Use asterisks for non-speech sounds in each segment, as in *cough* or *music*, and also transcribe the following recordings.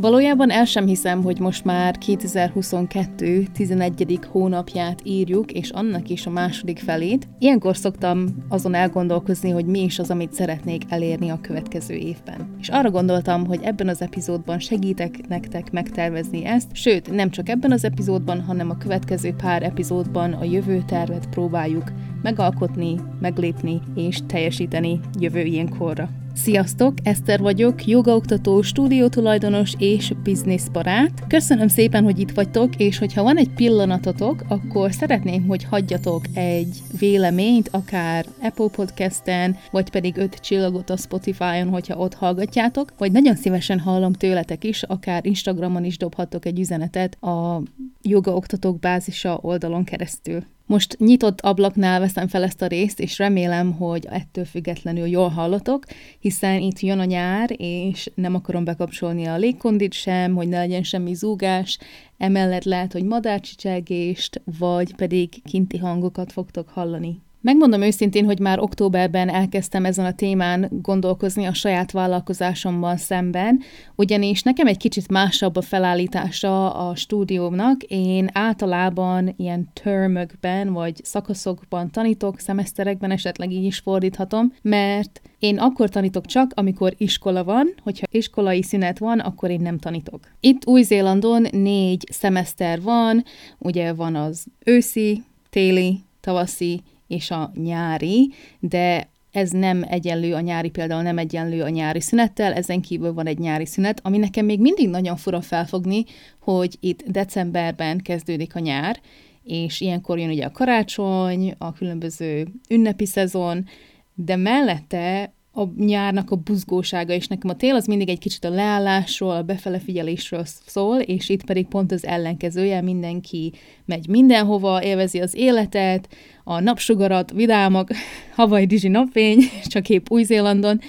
Valójában el sem hiszem, hogy most már 2022. 11. hónapját írjuk, és annak is a második felét. Ilyenkor szoktam azon elgondolkozni, hogy mi is az, amit szeretnék elérni a következő évben. És arra gondoltam, hogy ebben az epizódban segítek nektek megtervezni ezt, sőt, nem csak ebben az epizódban, hanem a következő pár epizódban a jövő tervet próbáljuk megalkotni, meglépni és teljesíteni jövő ilyenkorra. Sziasztok, Eszter vagyok, jogaoktató, stúdiótulajdonos és bizniszbarát. Köszönöm szépen, hogy itt vagytok, és hogyha van egy pillanatotok, akkor szeretném, hogy hagyjatok egy véleményt, akár Apple Podcast-en, vagy pedig öt csillagot a Spotify-on, hogyha ott hallgatjátok, vagy nagyon szívesen hallom tőletek is, akár Instagramon is dobhatok egy üzenetet a jogaoktatók bázisa oldalon keresztül. Most nyitott ablaknál veszem fel ezt a részt, és remélem, hogy ettől függetlenül jól hallatok, hiszen itt jön a nyár, és nem akarom bekapcsolni a légkondit sem, hogy ne legyen semmi zúgás, emellett lehet, hogy madárcsicsegést, vagy pedig kinti hangokat fogtok hallani. Megmondom őszintén, hogy már októberben elkezdtem ezen a témán gondolkozni a saját vállalkozásomban szemben, ugyanis nekem egy kicsit másabb a felállítása a stúdiómnak. Én általában ilyen termökben vagy szakaszokban tanítok, szemeszterekben esetleg így is fordíthatom, mert én akkor tanítok csak, amikor iskola van, hogyha iskolai szünet van, akkor én nem tanítok. Itt Új-Zélandon négy szemeszter van, ugye van az őszi, téli, tavaszi és a nyári, de ez nem egyenlő a nyári, például nem egyenlő a nyári szünettel, ezen kívül van egy nyári szünet, ami nekem még mindig nagyon fura felfogni, hogy itt decemberben kezdődik a nyár, és ilyenkor jön ugye a karácsony, a különböző ünnepi szezon, de mellette a nyárnak a buzgósága, és nekem a tél az mindig egy kicsit a leállásról, a befele figyelésről szól, és itt pedig pont az ellenkezője, mindenki megy mindenhova, élvezi az életet, a napsugarat, vidámak, havai dizsi napfény, *laughs* csak épp Új-Zélandon.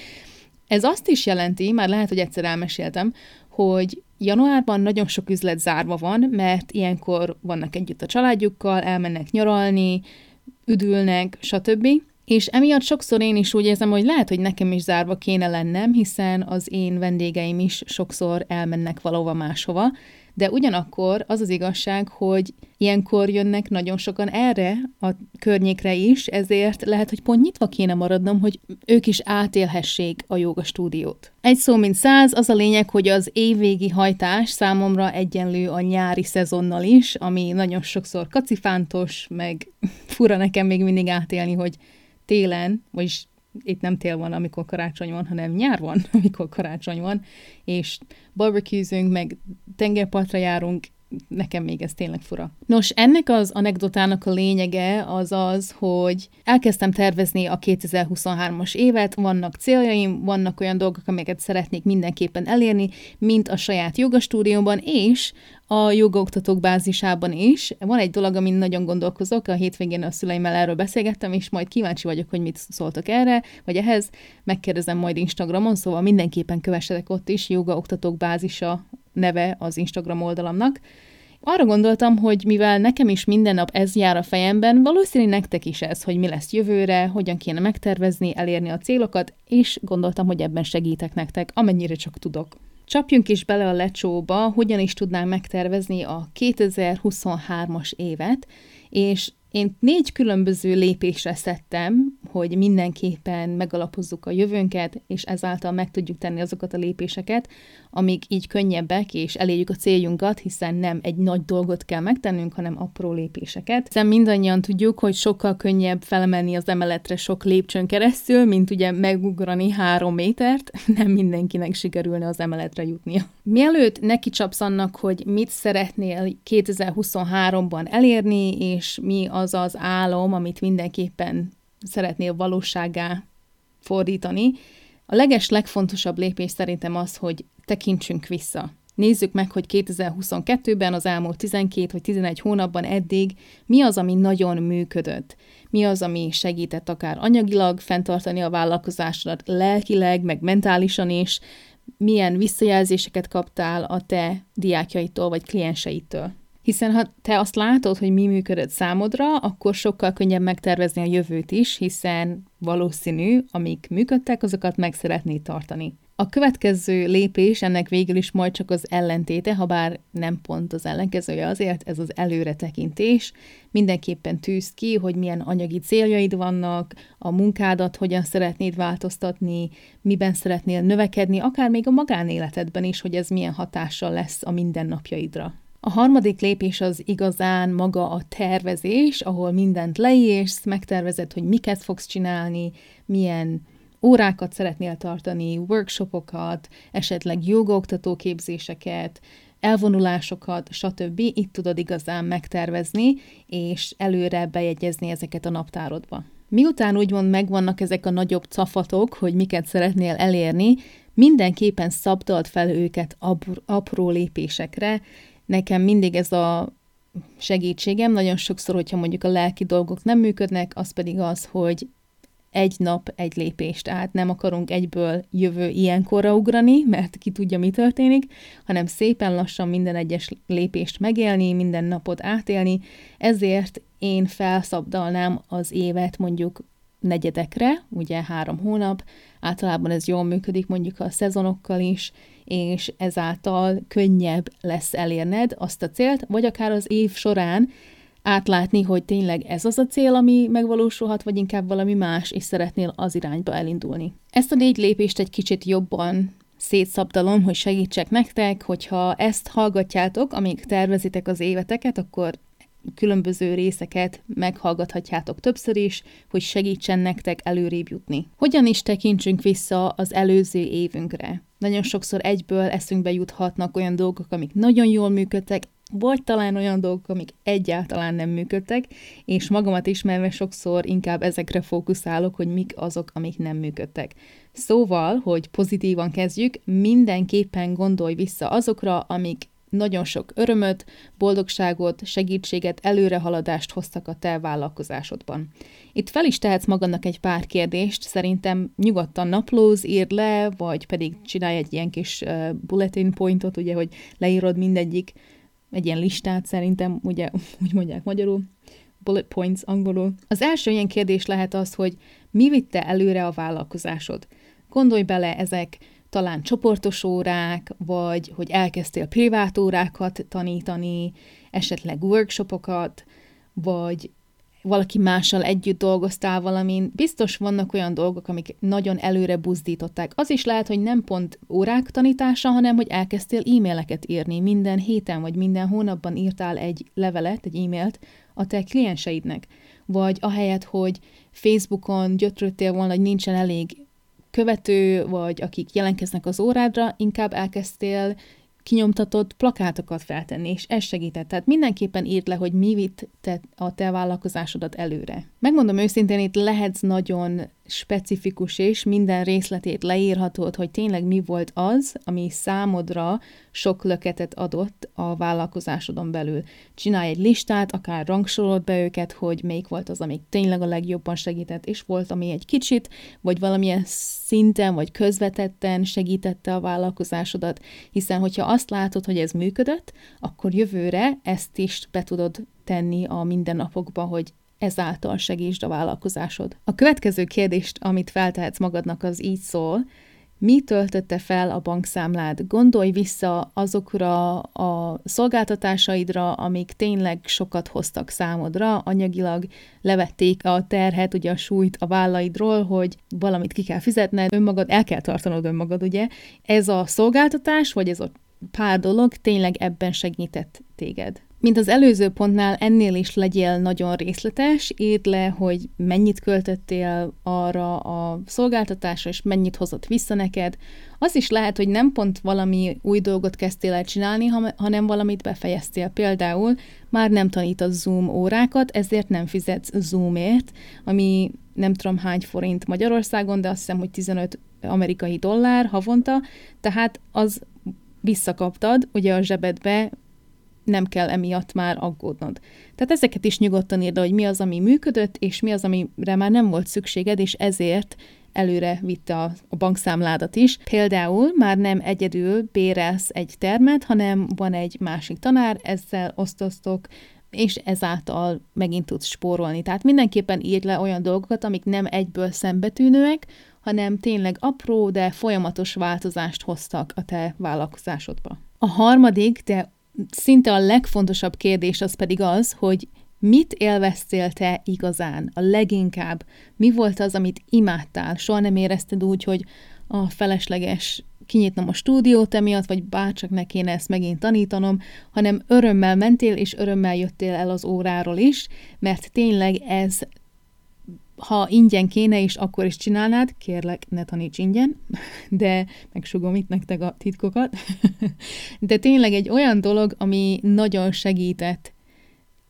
Ez azt is jelenti, már lehet, hogy egyszer elmeséltem, hogy januárban nagyon sok üzlet zárva van, mert ilyenkor vannak együtt a családjukkal, elmennek nyaralni, üdülnek, stb. És emiatt sokszor én is úgy érzem, hogy lehet, hogy nekem is zárva kéne lennem, hiszen az én vendégeim is sokszor elmennek valahova máshova, de ugyanakkor az az igazság, hogy ilyenkor jönnek nagyon sokan erre a környékre is, ezért lehet, hogy pont nyitva kéne maradnom, hogy ők is átélhessék a joga stúdiót. Egy szó mint száz, az a lényeg, hogy az évvégi hajtás számomra egyenlő a nyári szezonnal is, ami nagyon sokszor kacifántos, meg *laughs* fura nekem még mindig átélni, hogy télen, vagyis itt nem tél van, amikor karácsony van, hanem nyár van, *laughs* amikor karácsony van, és barbecuezünk, meg tengerpartra járunk, nekem még ez tényleg fura. Nos, ennek az anekdotának a lényege az az, hogy elkezdtem tervezni a 2023-as évet, vannak céljaim, vannak olyan dolgok, amiket szeretnék mindenképpen elérni, mint a saját jogastúdióban, és a jogaoktatók bázisában is. Van egy dolog, amin nagyon gondolkozok, a hétvégén a szüleimmel erről beszélgettem, és majd kíváncsi vagyok, hogy mit szóltak erre, vagy ehhez, megkérdezem majd Instagramon, szóval mindenképpen kövessetek ott is, jogaoktatók bázisa neve az Instagram oldalamnak. Arra gondoltam, hogy mivel nekem is minden nap ez jár a fejemben, valószínűleg nektek is ez, hogy mi lesz jövőre, hogyan kéne megtervezni, elérni a célokat, és gondoltam, hogy ebben segítek nektek, amennyire csak tudok. Csapjunk is bele a lecsóba, hogyan is tudnánk megtervezni a 2023-as évet, és én négy különböző lépésre szedtem, hogy mindenképpen megalapozzuk a jövőnket, és ezáltal meg tudjuk tenni azokat a lépéseket, amik így könnyebbek, és elérjük a céljunkat, hiszen nem egy nagy dolgot kell megtennünk, hanem apró lépéseket. Hiszen mindannyian tudjuk, hogy sokkal könnyebb felemelni az emeletre sok lépcsőn keresztül, mint ugye megugrani három métert, *laughs* nem mindenkinek sikerülne az emeletre jutnia. Mielőtt neki csapsz annak, hogy mit szeretnél 2023-ban elérni, és mi az az álom, amit mindenképpen szeretnél valóságá fordítani, a leges legfontosabb lépés szerintem az, hogy tekintsünk vissza. Nézzük meg, hogy 2022-ben, az elmúlt 12 vagy 11 hónapban eddig mi az, ami nagyon működött. Mi az, ami segített akár anyagilag fenntartani a vállalkozásodat, lelkileg, meg mentálisan is, milyen visszajelzéseket kaptál a te diákjaitól vagy klienseitől. Hiszen ha te azt látod, hogy mi működött számodra, akkor sokkal könnyebb megtervezni a jövőt is, hiszen valószínű, amik működtek, azokat meg szeretnéd tartani. A következő lépés ennek végül is majd csak az ellentéte, ha bár nem pont az ellenkezője azért, ez az előretekintés. Mindenképpen tűzd ki, hogy milyen anyagi céljaid vannak, a munkádat hogyan szeretnéd változtatni, miben szeretnél növekedni, akár még a magánéletedben is, hogy ez milyen hatással lesz a mindennapjaidra. A harmadik lépés az igazán maga a tervezés, ahol mindent leírsz, megtervezed, hogy miket fogsz csinálni, milyen órákat szeretnél tartani, workshopokat, esetleg jogaoktató képzéseket, elvonulásokat, stb. Itt tudod igazán megtervezni, és előre bejegyezni ezeket a naptárodba. Miután úgymond megvannak ezek a nagyobb cafatok, hogy miket szeretnél elérni, mindenképpen szabdalt fel őket apró lépésekre. Nekem mindig ez a segítségem, nagyon sokszor, hogyha mondjuk a lelki dolgok nem működnek, az pedig az, hogy egy nap egy lépést, tehát nem akarunk egyből jövő ilyenkorra ugrani, mert ki tudja, mi történik, hanem szépen lassan minden egyes lépést megélni, minden napot átélni, ezért én felszabdalnám az évet mondjuk negyedekre, ugye három hónap, általában ez jól működik mondjuk a szezonokkal is, és ezáltal könnyebb lesz elérned azt a célt, vagy akár az év során átlátni, hogy tényleg ez az a cél, ami megvalósulhat, vagy inkább valami más, és szeretnél az irányba elindulni. Ezt a négy lépést egy kicsit jobban szétszabdalom, hogy segítsek nektek, hogyha ezt hallgatjátok, amíg tervezitek az éveteket, akkor különböző részeket meghallgathatjátok többször is, hogy segítsen nektek előrébb jutni. Hogyan is tekintsünk vissza az előző évünkre? Nagyon sokszor egyből eszünkbe juthatnak olyan dolgok, amik nagyon jól működtek, vagy talán olyan dolgok, amik egyáltalán nem működtek, és magamat ismerve sokszor inkább ezekre fókuszálok, hogy mik azok, amik nem működtek. Szóval, hogy pozitívan kezdjük, mindenképpen gondolj vissza azokra, amik nagyon sok örömöt, boldogságot, segítséget, előrehaladást hoztak a te vállalkozásodban. Itt fel is tehetsz magadnak egy pár kérdést, szerintem nyugodtan naplóz, írd le, vagy pedig csinálj egy ilyen kis bulletin pointot, ugye, hogy leírod mindegyik egy ilyen listát szerintem, ugye *laughs* úgy mondják magyarul, bullet points angolul. Az első ilyen kérdés lehet az, hogy mi vitte előre a vállalkozásod? Gondolj bele, ezek talán csoportos órák, vagy hogy elkezdtél privát órákat tanítani, esetleg workshopokat, vagy valaki mással együtt dolgoztál valamin, biztos vannak olyan dolgok, amik nagyon előre buzdították. Az is lehet, hogy nem pont órák tanítása, hanem hogy elkezdtél e-maileket írni. Minden héten vagy minden hónapban írtál egy levelet, egy e-mailt a te klienseidnek. Vagy ahelyett, hogy Facebookon gyötrődtél volna, hogy nincsen elég követő, vagy akik jelentkeznek az órádra, inkább elkezdtél kinyomtatott plakátokat feltenni, és ez segített. Tehát mindenképpen írd le, hogy mi vitt te, a te vállalkozásodat előre. Megmondom őszintén, itt lehetsz nagyon specifikus és minden részletét leírhatod, hogy tényleg mi volt az, ami számodra sok löketet adott a vállalkozásodon belül. Csinálj egy listát, akár rangsorolod be őket, hogy melyik volt az, amik tényleg a legjobban segített, és volt, ami egy kicsit, vagy valamilyen szinten, vagy közvetetten segítette a vállalkozásodat, hiszen hogyha azt látod, hogy ez működött, akkor jövőre ezt is be tudod tenni a mindennapokba, hogy ezáltal segítsd a vállalkozásod. A következő kérdést, amit feltehetsz magadnak, az így szól, mi töltötte fel a bankszámlád? Gondolj vissza azokra a szolgáltatásaidra, amik tényleg sokat hoztak számodra, anyagilag levették a terhet, ugye a súlyt a vállaidról, hogy valamit ki kell fizetned, önmagad, el kell tartanod önmagad, ugye? Ez a szolgáltatás, vagy ez a pár dolog tényleg ebben segített téged. Mint az előző pontnál, ennél is legyél nagyon részletes, írd le, hogy mennyit költöttél arra a szolgáltatásra, és mennyit hozott vissza neked. Az is lehet, hogy nem pont valami új dolgot kezdtél el csinálni, hanem valamit befejeztél. Például már nem tanítod Zoom órákat, ezért nem fizetsz Zoomért, ami nem tudom hány forint Magyarországon, de azt hiszem, hogy 15 amerikai dollár havonta, tehát az visszakaptad ugye a zsebedbe nem kell emiatt már aggódnod. Tehát ezeket is nyugodtan írd, hogy mi az, ami működött, és mi az, amire már nem volt szükséged, és ezért előre vitte a, a bankszámládat is. Például már nem egyedül bérelsz egy termet, hanem van egy másik tanár, ezzel osztoztok, és ezáltal megint tudsz spórolni. Tehát mindenképpen írd le olyan dolgokat, amik nem egyből szembetűnőek, hanem tényleg apró, de folyamatos változást hoztak a te vállalkozásodba. A harmadik, de szinte a legfontosabb kérdés az pedig az, hogy mit élveztél te igazán, a leginkább? Mi volt az, amit imádtál? Soha nem érezted úgy, hogy a felesleges kinyitnom a stúdiót emiatt, vagy bárcsak ne kéne ezt megint tanítanom, hanem örömmel mentél, és örömmel jöttél el az óráról is, mert tényleg ez ha ingyen kéne, és akkor is csinálnád, kérlek, ne taníts ingyen, *laughs* de megsugom itt nektek a titkokat, *laughs* de tényleg egy olyan dolog, ami nagyon segített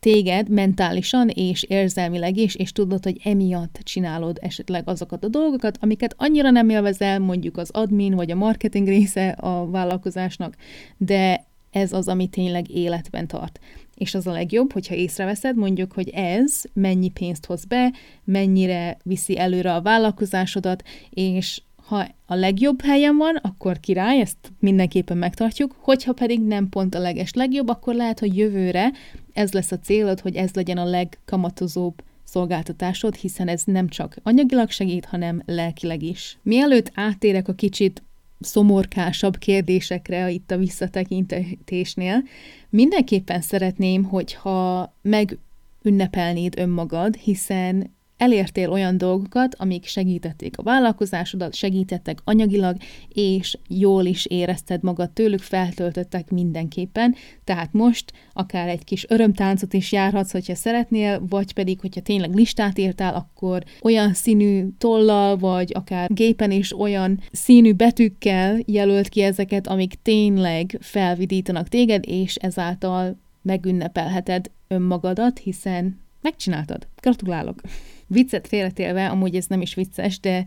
téged mentálisan és érzelmileg is, és tudod, hogy emiatt csinálod esetleg azokat a dolgokat, amiket annyira nem élvezel, mondjuk az admin vagy a marketing része a vállalkozásnak, de ez az, ami tényleg életben tart. És az a legjobb, hogyha észreveszed, mondjuk, hogy ez mennyi pénzt hoz be, mennyire viszi előre a vállalkozásodat, és ha a legjobb helyen van, akkor király, ezt mindenképpen megtartjuk, hogyha pedig nem pont a leges legjobb, akkor lehet, hogy jövőre ez lesz a célod, hogy ez legyen a legkamatozóbb szolgáltatásod, hiszen ez nem csak anyagilag segít, hanem lelkileg is. Mielőtt áttérek a kicsit szomorkásabb kérdésekre itt a visszatekintésnél, mindenképpen szeretném, hogyha megünnepelnéd önmagad, hiszen elértél olyan dolgokat, amik segítették a vállalkozásodat, segítettek anyagilag, és jól is érezted magad tőlük, feltöltöttek mindenképpen, tehát most akár egy kis örömtáncot is járhatsz, hogyha szeretnél, vagy pedig, hogyha tényleg listát írtál, akkor olyan színű tollal, vagy akár gépen is olyan színű betűkkel jelölt ki ezeket, amik tényleg felvidítanak téged, és ezáltal megünnepelheted önmagadat, hiszen megcsináltad. Gratulálok! Viccet félretélve, amúgy ez nem is vicces, de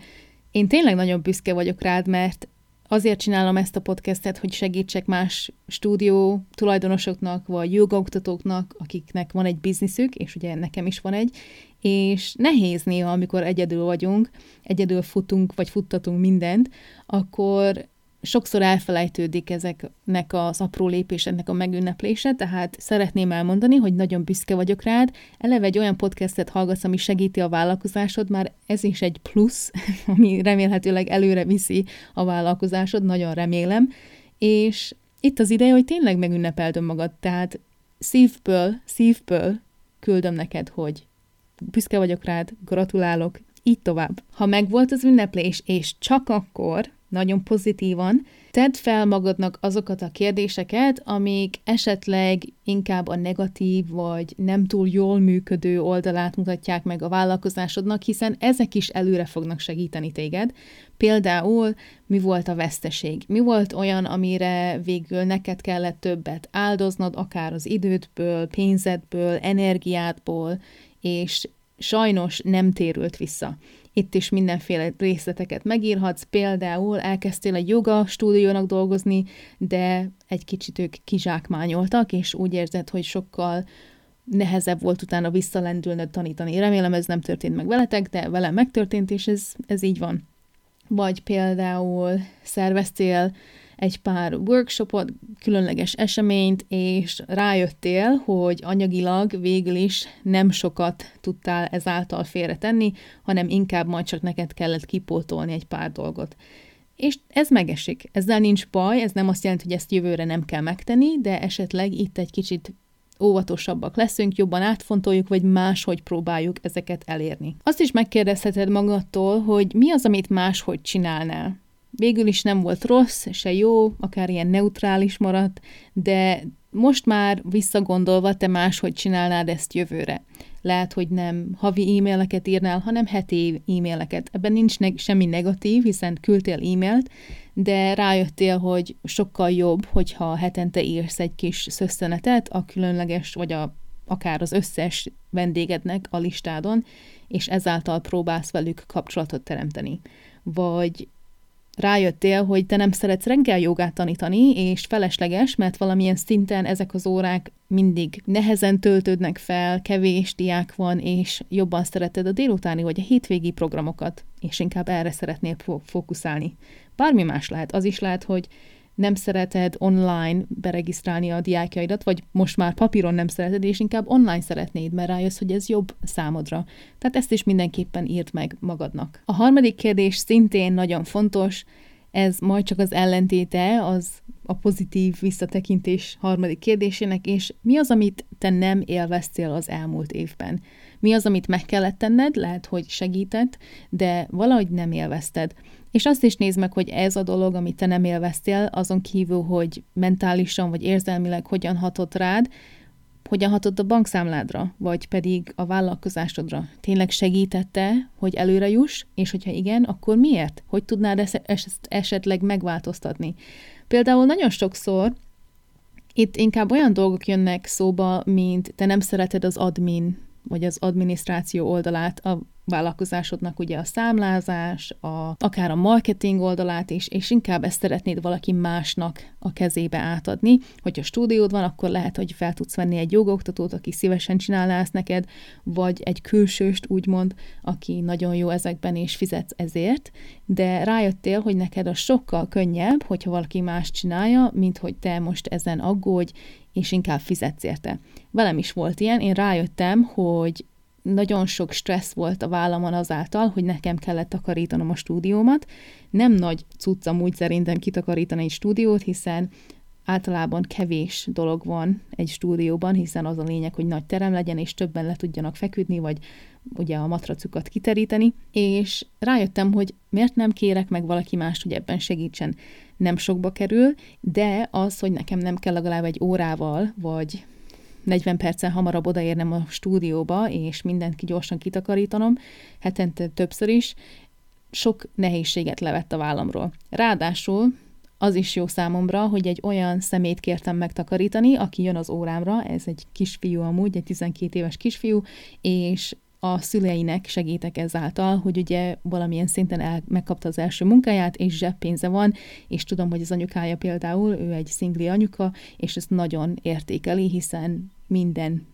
én tényleg nagyon büszke vagyok rád, mert azért csinálom ezt a podcastet, hogy segítsek más stúdió tulajdonosoknak, vagy jogaoktatóknak, akiknek van egy bizniszük, és ugye nekem is van egy, és nehéz néha, amikor egyedül vagyunk, egyedül futunk, vagy futtatunk mindent, akkor sokszor elfelejtődik ezeknek az apró lépéseknek a megünneplése, tehát szeretném elmondani, hogy nagyon büszke vagyok rád. Eleve egy olyan podcastet hallgatsz, ami segíti a vállalkozásod, már ez is egy plusz, *laughs* ami remélhetőleg előre viszi a vállalkozásod, nagyon remélem. És itt az ideje, hogy tényleg megünnepeld önmagad, tehát szívből, szívből küldöm neked, hogy büszke vagyok rád, gratulálok, így tovább. Ha megvolt az ünneplés, és csak akkor nagyon pozitívan, tedd fel magadnak azokat a kérdéseket, amik esetleg inkább a negatív vagy nem túl jól működő oldalát mutatják meg a vállalkozásodnak, hiszen ezek is előre fognak segíteni téged. Például mi volt a veszteség? Mi volt olyan, amire végül neked kellett többet áldoznod, akár az idődből, pénzedből, energiádból, és sajnos nem térült vissza. Itt is mindenféle részleteket megírhatsz, például elkezdtél egy joga stúdiónak dolgozni, de egy kicsit ők kizsákmányoltak, és úgy érzed, hogy sokkal nehezebb volt utána visszalendülnöd tanítani. Remélem ez nem történt meg veletek, de velem megtörtént, és ez, ez így van. Vagy például szerveztél egy pár workshopot, különleges eseményt, és rájöttél, hogy anyagilag végül is nem sokat tudtál ezáltal félretenni, hanem inkább majd csak neked kellett kipótolni egy pár dolgot. És ez megesik. Ezzel nincs baj, ez nem azt jelenti, hogy ezt jövőre nem kell megtenni, de esetleg itt egy kicsit óvatosabbak leszünk, jobban átfontoljuk, vagy máshogy próbáljuk ezeket elérni. Azt is megkérdezheted magadtól, hogy mi az, amit máshogy csinálnál végül is nem volt rossz, se jó, akár ilyen neutrális maradt, de most már visszagondolva te máshogy csinálnád ezt jövőre. Lehet, hogy nem havi e-maileket írnál, hanem heti e-maileket. Ebben nincs ne- semmi negatív, hiszen küldtél e-mailt, de rájöttél, hogy sokkal jobb, hogyha hetente írsz egy kis szösszenetet a különleges, vagy a, akár az összes vendégednek a listádon, és ezáltal próbálsz velük kapcsolatot teremteni. Vagy rájöttél, hogy te nem szeretsz reggel jogát tanítani, és felesleges, mert valamilyen szinten ezek az órák mindig nehezen töltődnek fel, kevés diák van, és jobban szereted a délutáni vagy a hétvégi programokat, és inkább erre szeretnél fókuszálni. Bármi más lehet. Az is lehet, hogy nem szereted online beregisztrálni a diákjaidat, vagy most már papíron nem szereted, és inkább online szeretnéd, mert rájössz, hogy ez jobb számodra. Tehát ezt is mindenképpen írd meg magadnak. A harmadik kérdés szintén nagyon fontos, ez majd csak az ellentéte az a pozitív visszatekintés harmadik kérdésének, és mi az, amit te nem élveztél az elmúlt évben? Mi az, amit meg kellett tenned, lehet, hogy segített, de valahogy nem élvezted. És azt is nézd meg, hogy ez a dolog, amit te nem élveztél, azon kívül, hogy mentálisan vagy érzelmileg hogyan hatott rád, hogyan hatott a bankszámládra, vagy pedig a vállalkozásodra? Tényleg segítette, hogy előre juss, és hogyha igen, akkor miért? Hogy tudnád ezt esetleg megváltoztatni? Például nagyon sokszor itt inkább olyan dolgok jönnek szóba, mint te nem szereted az admin, vagy az adminisztráció oldalát a vállalkozásodnak ugye a számlázás, a, akár a marketing oldalát is, és inkább ezt szeretnéd valaki másnak a kezébe átadni. Hogyha stúdiód van, akkor lehet, hogy fel tudsz venni egy jogoktatót, aki szívesen csinálná ezt neked, vagy egy külsőst, úgymond, aki nagyon jó ezekben, és fizetsz ezért, de rájöttél, hogy neked a sokkal könnyebb, hogyha valaki más csinálja, mint hogy te most ezen aggódj, és inkább fizetsz érte. Velem is volt ilyen, én rájöttem, hogy nagyon sok stressz volt a vállamon azáltal, hogy nekem kellett takarítanom a stúdiómat. Nem nagy cucc amúgy szerintem kitakarítani egy stúdiót, hiszen általában kevés dolog van egy stúdióban, hiszen az a lényeg, hogy nagy terem legyen, és többen le tudjanak feküdni, vagy ugye a matracukat kiteríteni, és rájöttem, hogy miért nem kérek meg valaki mást, hogy ebben segítsen. Nem sokba kerül, de az, hogy nekem nem kell legalább egy órával, vagy 40 percen hamarabb odaérnem a stúdióba, és mindent ki gyorsan kitakarítanom, hetente többször is, sok nehézséget levett a vállamról. Ráadásul az is jó számomra, hogy egy olyan szemét kértem megtakarítani, aki jön az órámra, ez egy kisfiú amúgy, egy 12 éves kisfiú, és a szüleinek segítek ezáltal, hogy ugye valamilyen szinten el, megkapta az első munkáját, és zseppénze van, és tudom, hogy az anyukája például, ő egy szingli anyuka, és ezt nagyon értékeli, hiszen minden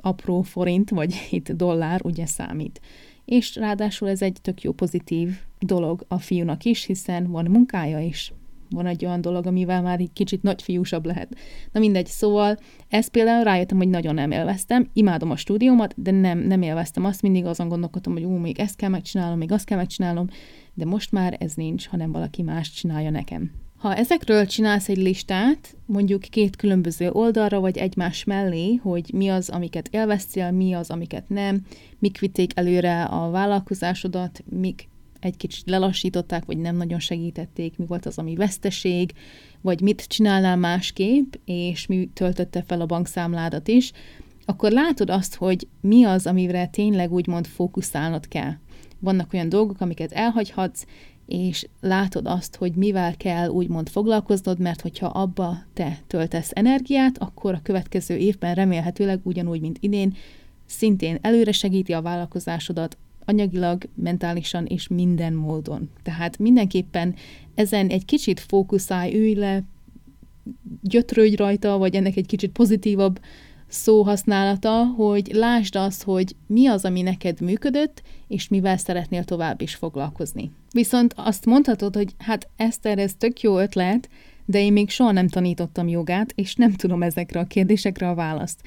apró forint, vagy *laughs* itt dollár ugye számít. És ráadásul ez egy tök jó pozitív dolog a fiúnak is, hiszen van munkája is, van egy olyan dolog, amivel már egy kicsit nagyfiúsabb lehet. Na mindegy, szóval ezt például rájöttem, hogy nagyon nem élveztem, imádom a stúdiómat, de nem, nem élveztem azt, mindig azon gondolkodtam, hogy ú, még ezt kell megcsinálnom, még azt kell megcsinálnom, de most már ez nincs, hanem valaki más csinálja nekem. Ha ezekről csinálsz egy listát, mondjuk két különböző oldalra, vagy egymás mellé, hogy mi az, amiket élveztél, mi az, amiket nem, mik vitték előre a vállalkozásodat, mik egy kicsit lelassították, vagy nem nagyon segítették, mi volt az, ami veszteség, vagy mit csinálnál másképp, és mi töltötte fel a bankszámládat is, akkor látod azt, hogy mi az, amire tényleg úgymond fókuszálnod kell. Vannak olyan dolgok, amiket elhagyhatsz, és látod azt, hogy mivel kell úgymond foglalkoznod, mert hogyha abba te töltesz energiát, akkor a következő évben remélhetőleg ugyanúgy, mint idén, szintén előre segíti a vállalkozásodat, anyagilag, mentálisan és minden módon. Tehát mindenképpen ezen egy kicsit fókuszálj, ülj le, gyötrődj rajta, vagy ennek egy kicsit pozitívabb szóhasználata, hogy lásd azt, hogy mi az, ami neked működött, és mivel szeretnél tovább is foglalkozni. Viszont azt mondhatod, hogy hát Eszter, ez tök jó ötlet, de én még soha nem tanítottam jogát, és nem tudom ezekre a kérdésekre a választ.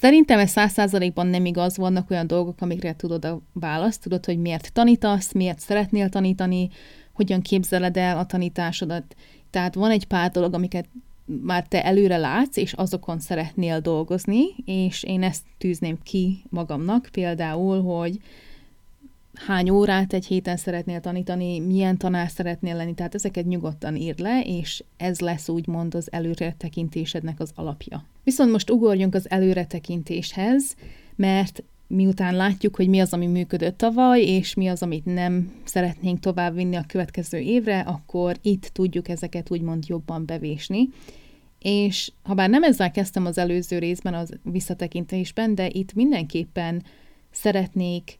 Szerintem ez száz százalékban nem igaz, vannak olyan dolgok, amikre tudod a választ, tudod, hogy miért tanítasz, miért szeretnél tanítani, hogyan képzeled el a tanításodat. Tehát van egy pár dolog, amiket már te előre látsz, és azokon szeretnél dolgozni, és én ezt tűzném ki magamnak, például, hogy hány órát egy héten szeretnél tanítani, milyen tanár szeretnél lenni, tehát ezeket nyugodtan írd le, és ez lesz úgymond az előretekintésednek az alapja. Viszont most ugorjunk az előretekintéshez, mert miután látjuk, hogy mi az, ami működött tavaly, és mi az, amit nem szeretnénk továbbvinni a következő évre, akkor itt tudjuk ezeket úgymond jobban bevésni. És ha bár nem ezzel kezdtem az előző részben, az visszatekintésben, de itt mindenképpen szeretnék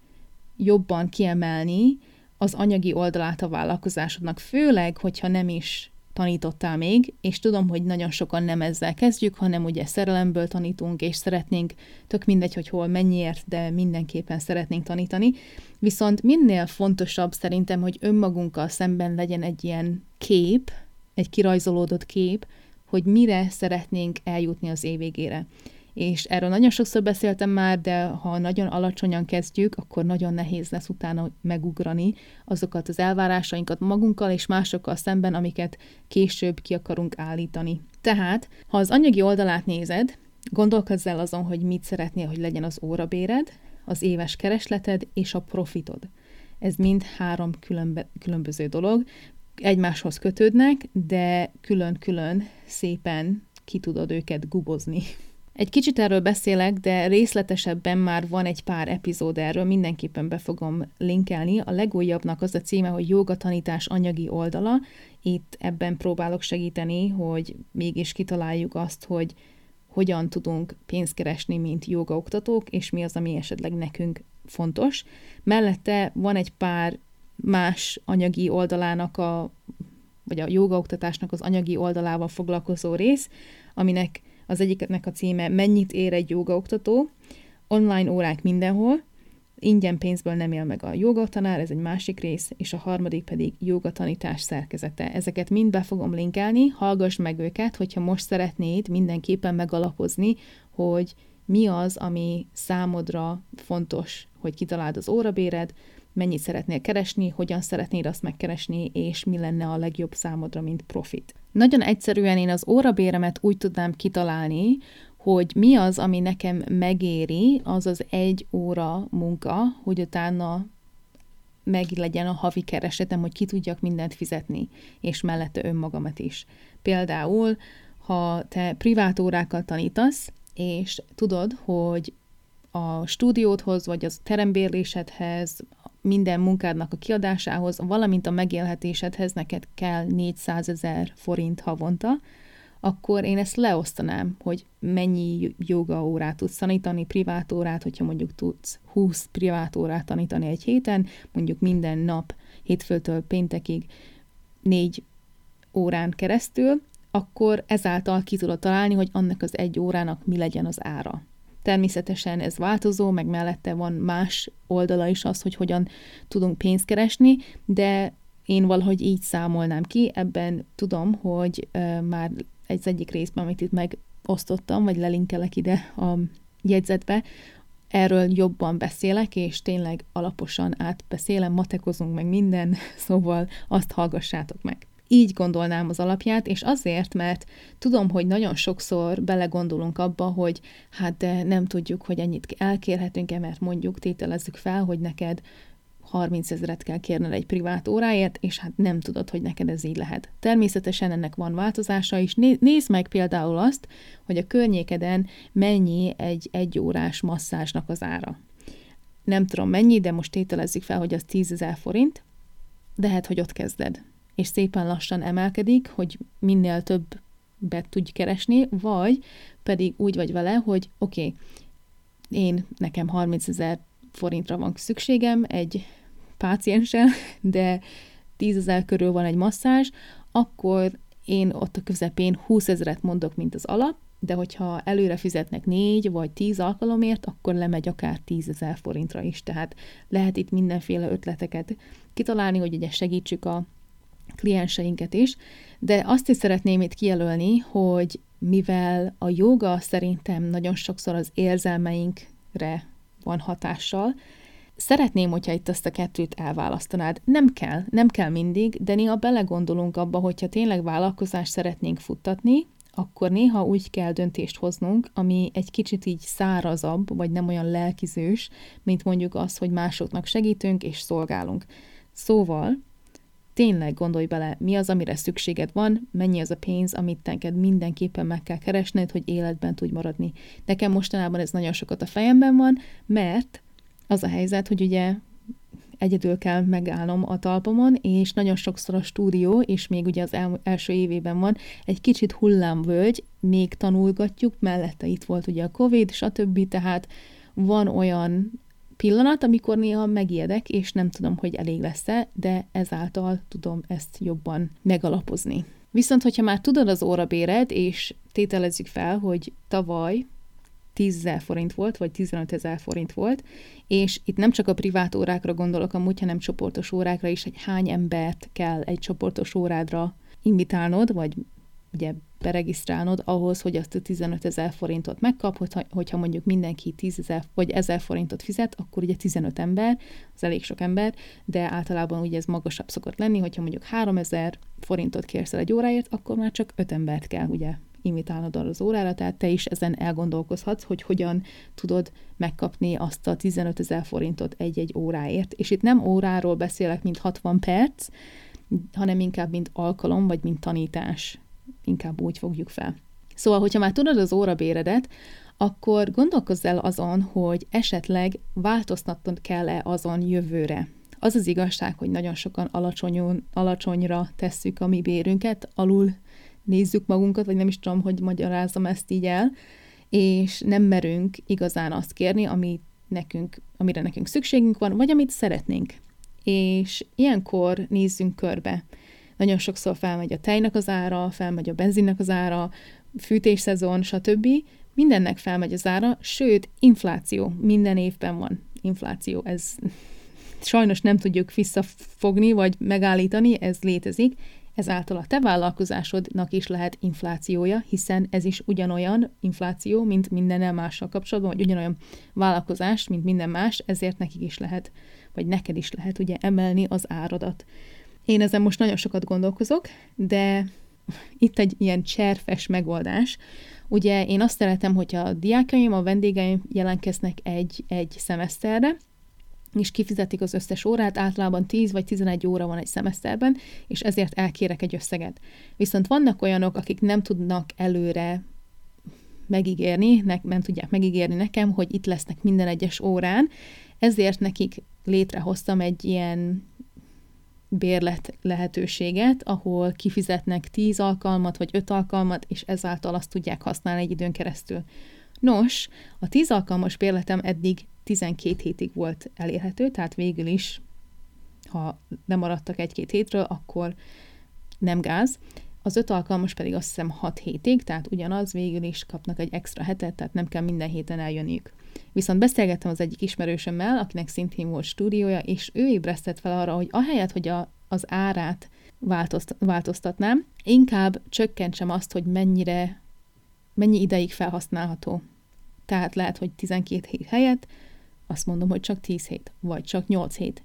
jobban kiemelni az anyagi oldalát a vállalkozásodnak, főleg, hogyha nem is tanítottál még, és tudom, hogy nagyon sokan nem ezzel kezdjük, hanem ugye szerelemből tanítunk, és szeretnénk, tök mindegy, hogy hol mennyiért, de mindenképpen szeretnénk tanítani. Viszont minél fontosabb szerintem, hogy önmagunkkal szemben legyen egy ilyen kép, egy kirajzolódott kép, hogy mire szeretnénk eljutni az év végére. És erről nagyon sokszor beszéltem már, de ha nagyon alacsonyan kezdjük, akkor nagyon nehéz lesz utána megugrani azokat az elvárásainkat magunkkal és másokkal szemben, amiket később ki akarunk állítani. Tehát, ha az anyagi oldalát nézed, gondolkozz el azon, hogy mit szeretnél, hogy legyen az órabéred, az éves keresleted és a profitod. Ez mind három különbe, különböző dolog, egymáshoz kötődnek, de külön-külön szépen ki tudod őket gubozni. Egy kicsit erről beszélek, de részletesebben már van egy pár epizód erről, mindenképpen be fogom linkelni. A legújabbnak az a címe, hogy joga tanítás anyagi oldala. Itt ebben próbálok segíteni, hogy mégis kitaláljuk azt, hogy hogyan tudunk pénzt keresni, mint jogaoktatók, és mi az, ami esetleg nekünk fontos. Mellette van egy pár más anyagi oldalának a, vagy a jogaoktatásnak az anyagi oldalával foglalkozó rész, aminek az egyiknek a címe Mennyit ér egy jogaoktató, online órák mindenhol, ingyen pénzből nem él meg a jogatanár, ez egy másik rész, és a harmadik pedig jogatanítás szerkezete. Ezeket mind be fogom linkelni, hallgass meg őket, hogyha most szeretnéd mindenképpen megalapozni, hogy mi az, ami számodra fontos, hogy kitaláld az órabéred, mennyit szeretnél keresni, hogyan szeretnéd azt megkeresni, és mi lenne a legjobb számodra, mint profit. Nagyon egyszerűen én az órabéremet úgy tudnám kitalálni, hogy mi az, ami nekem megéri, az az egy óra munka, hogy utána meg legyen a havi keresetem, hogy ki tudjak mindent fizetni, és mellette önmagamat is. Például, ha te privát órákat tanítasz, és tudod, hogy a stúdiódhoz, vagy az terembérlésedhez, minden munkádnak a kiadásához, valamint a megélhetésedhez neked kell 400 ezer forint havonta, akkor én ezt leosztanám, hogy mennyi joga órát tudsz tanítani, privát órát, hogyha mondjuk tudsz 20 privát órát tanítani egy héten, mondjuk minden nap, hétfőtől péntekig négy órán keresztül, akkor ezáltal ki tudod találni, hogy annak az egy órának mi legyen az ára. Természetesen ez változó, meg mellette van más oldala is az, hogy hogyan tudunk pénzt keresni, de én valahogy így számolnám ki, ebben tudom, hogy uh, már egy egyik részben, amit itt megosztottam, vagy lelinkelek ide a jegyzetbe, erről jobban beszélek, és tényleg alaposan átbeszélem, matekozunk meg minden, *laughs* szóval azt hallgassátok meg így gondolnám az alapját, és azért, mert tudom, hogy nagyon sokszor belegondolunk abba, hogy hát de nem tudjuk, hogy ennyit elkérhetünk-e, mert mondjuk tételezzük fel, hogy neked 30 ezeret kell kérned egy privát óráért, és hát nem tudod, hogy neked ez így lehet. Természetesen ennek van változása is. Nézd meg például azt, hogy a környékeden mennyi egy egyórás masszázsnak az ára. Nem tudom mennyi, de most tételezzük fel, hogy az 10 ezer forint, de hát, hogy ott kezded és szépen lassan emelkedik, hogy minél többet tudj keresni, vagy pedig úgy vagy vele, hogy oké, okay, én nekem 30 ezer forintra van szükségem egy pácienssel, de 10 ezer körül van egy masszázs, akkor én ott a közepén 20 ezeret mondok, mint az alap, de hogyha előre fizetnek négy vagy tíz alkalomért, akkor lemegy akár 10 ezer forintra is. Tehát lehet itt mindenféle ötleteket kitalálni, hogy ugye segítsük a klienseinket is, de azt is szeretném itt kijelölni, hogy mivel a joga szerintem nagyon sokszor az érzelmeinkre van hatással, Szeretném, hogyha itt ezt a kettőt elválasztanád. Nem kell, nem kell mindig, de néha belegondolunk abba, hogyha tényleg vállalkozást szeretnénk futtatni, akkor néha úgy kell döntést hoznunk, ami egy kicsit így szárazabb, vagy nem olyan lelkizős, mint mondjuk az, hogy másoknak segítünk és szolgálunk. Szóval tényleg gondolj bele, mi az, amire szükséged van, mennyi az a pénz, amit neked mindenképpen meg kell keresned, hogy életben tudj maradni. Nekem mostanában ez nagyon sokat a fejemben van, mert az a helyzet, hogy ugye egyedül kell megállnom a talpamon, és nagyon sokszor a stúdió, és még ugye az el, első évében van, egy kicsit hullámvölgy, még tanulgatjuk, mellette itt volt ugye a Covid, stb., tehát van olyan pillanat, amikor néha megijedek, és nem tudom, hogy elég lesz-e, de ezáltal tudom ezt jobban megalapozni. Viszont, hogyha már tudod az órabéred, és tételezzük fel, hogy tavaly 10 ezer forint volt, vagy 15 ezer forint volt, és itt nem csak a privát órákra gondolok amúgy, hanem csoportos órákra is, hogy hány embert kell egy csoportos órádra invitálnod, vagy ugye beregisztrálnod ahhoz, hogy azt a 15 ezer forintot megkap, hogyha, mondjuk mindenki 10 ezer vagy 1000 forintot fizet, akkor ugye 15 ember, az elég sok ember, de általában ugye ez magasabb szokott lenni, hogyha mondjuk 3000 forintot kérsz el egy óráért, akkor már csak 5 embert kell ugye invitálnod arra az órára, tehát te is ezen elgondolkozhatsz, hogy hogyan tudod megkapni azt a 15 ezer forintot egy-egy óráért. És itt nem óráról beszélek, mint 60 perc, hanem inkább mint alkalom, vagy mint tanítás. Inkább úgy fogjuk fel. Szóval, hogyha már tudod az órabéredet, akkor gondolkozz el azon, hogy esetleg változtatnod kell-e azon jövőre. Az az igazság, hogy nagyon sokan alacsonyon, alacsonyra tesszük a mi bérünket, alul nézzük magunkat, vagy nem is tudom, hogy magyarázom ezt így el, és nem merünk igazán azt kérni, ami nekünk, amire nekünk szükségünk van, vagy amit szeretnénk. És ilyenkor nézzünk körbe. Nagyon sokszor felmegy a tejnek az ára, felmegy a benzinnek az ára, fűtésszezon, stb. Mindennek felmegy az ára, sőt, infláció. Minden évben van infláció. Ez *laughs* sajnos nem tudjuk visszafogni, vagy megállítani, ez létezik, Ezáltal a te vállalkozásodnak is lehet inflációja, hiszen ez is ugyanolyan infláció, mint minden mással kapcsolatban, vagy ugyanolyan vállalkozás, mint minden más, ezért nekik is lehet, vagy neked is lehet ugye emelni az áradat. Én ezen most nagyon sokat gondolkozok, de itt egy ilyen cserfes megoldás. Ugye én azt szeretem, hogyha a diákaim, a vendégeim jelentkeznek egy, egy szemeszterre, és kifizetik az összes órát, általában 10 vagy 11 óra van egy szemeszterben, és ezért elkérek egy összeget. Viszont vannak olyanok, akik nem tudnak előre megígérni, ne, nem tudják megígérni nekem, hogy itt lesznek minden egyes órán, ezért nekik létrehoztam egy ilyen bérlet lehetőséget, ahol kifizetnek 10 alkalmat vagy 5 alkalmat, és ezáltal azt tudják használni egy időn keresztül. Nos, a 10 alkalmas bérletem eddig 12 hétig volt elérhető, tehát végül is, ha nem maradtak egy-két hétről, akkor nem gáz. Az öt alkalmas pedig azt hiszem 6 hétig, tehát ugyanaz, végül is kapnak egy extra hetet, tehát nem kell minden héten eljönniük. Viszont beszélgettem az egyik ismerősömmel, akinek szintén volt stúdiója, és ő ébresztett fel arra, hogy ahelyett, hogy a, az árát változt, változtatnám, inkább csökkentsem azt, hogy mennyire, mennyi ideig felhasználható. Tehát lehet, hogy 12 hét helyett azt mondom, hogy csak 10 hét, vagy csak 8 hét.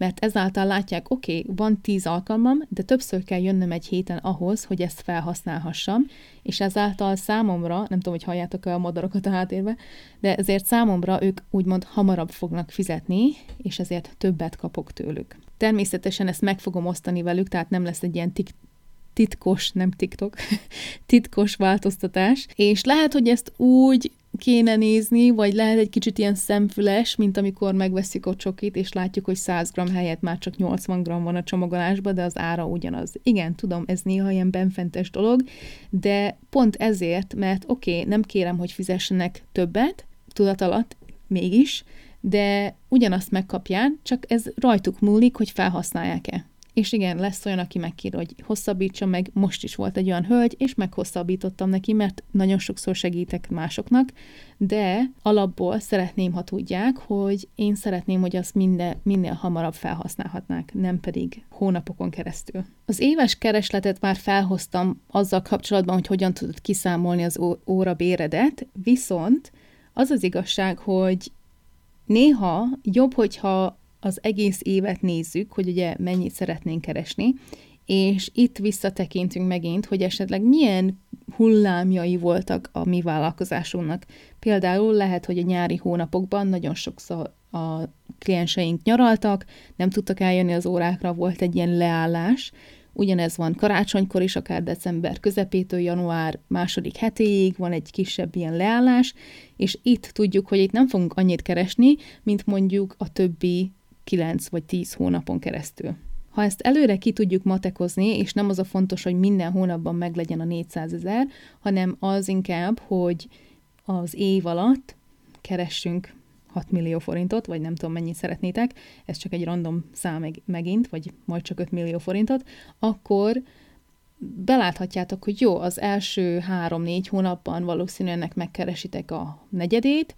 Mert ezáltal látják, oké, okay, van 10 alkalmam, de többször kell jönnöm egy héten ahhoz, hogy ezt felhasználhassam, és ezáltal számomra, nem tudom, hogy halljátok el a madarokat a háttérbe, de ezért számomra ők úgymond hamarabb fognak fizetni, és ezért többet kapok tőlük. Természetesen ezt meg fogom osztani velük, tehát nem lesz egy ilyen tik titkos, nem TikTok, *laughs* titkos változtatás, és lehet, hogy ezt úgy kéne nézni, vagy lehet egy kicsit ilyen szemfüles, mint amikor megveszik a csokit, és látjuk, hogy 100 g helyett már csak 80 g van a csomagolásban, de az ára ugyanaz. Igen, tudom, ez néha ilyen benfentes dolog, de pont ezért, mert oké, okay, nem kérem, hogy fizessenek többet, tudat alatt, mégis, de ugyanazt megkapják, csak ez rajtuk múlik, hogy felhasználják-e. És igen, lesz olyan, aki megkér, hogy hosszabbítsa meg. Most is volt egy olyan hölgy, és meghosszabbítottam neki, mert nagyon sokszor segítek másoknak, de alapból szeretném, ha tudják, hogy én szeretném, hogy azt minden, minél hamarabb felhasználhatnák, nem pedig hónapokon keresztül. Az éves keresletet már felhoztam azzal kapcsolatban, hogy hogyan tudod kiszámolni az óra béredet, viszont az az igazság, hogy néha jobb, hogyha az egész évet nézzük, hogy ugye mennyit szeretnénk keresni, és itt visszatekintünk megint, hogy esetleg milyen hullámjai voltak a mi vállalkozásunknak. Például lehet, hogy a nyári hónapokban nagyon sokszor a klienseink nyaraltak, nem tudtak eljönni az órákra, volt egy ilyen leállás. Ugyanez van karácsonykor is, akár december közepétől január második hetéig van egy kisebb ilyen leállás, és itt tudjuk, hogy itt nem fogunk annyit keresni, mint mondjuk a többi 9 vagy 10 hónapon keresztül. Ha ezt előre ki tudjuk matekozni, és nem az a fontos, hogy minden hónapban meglegyen a 400 ezer, hanem az inkább, hogy az év alatt keressünk 6 millió forintot, vagy nem tudom mennyit szeretnétek, ez csak egy random szám meg, megint, vagy majd csak 5 millió forintot, akkor beláthatjátok, hogy jó, az első 3-4 hónapban valószínűleg megkeresitek a negyedét,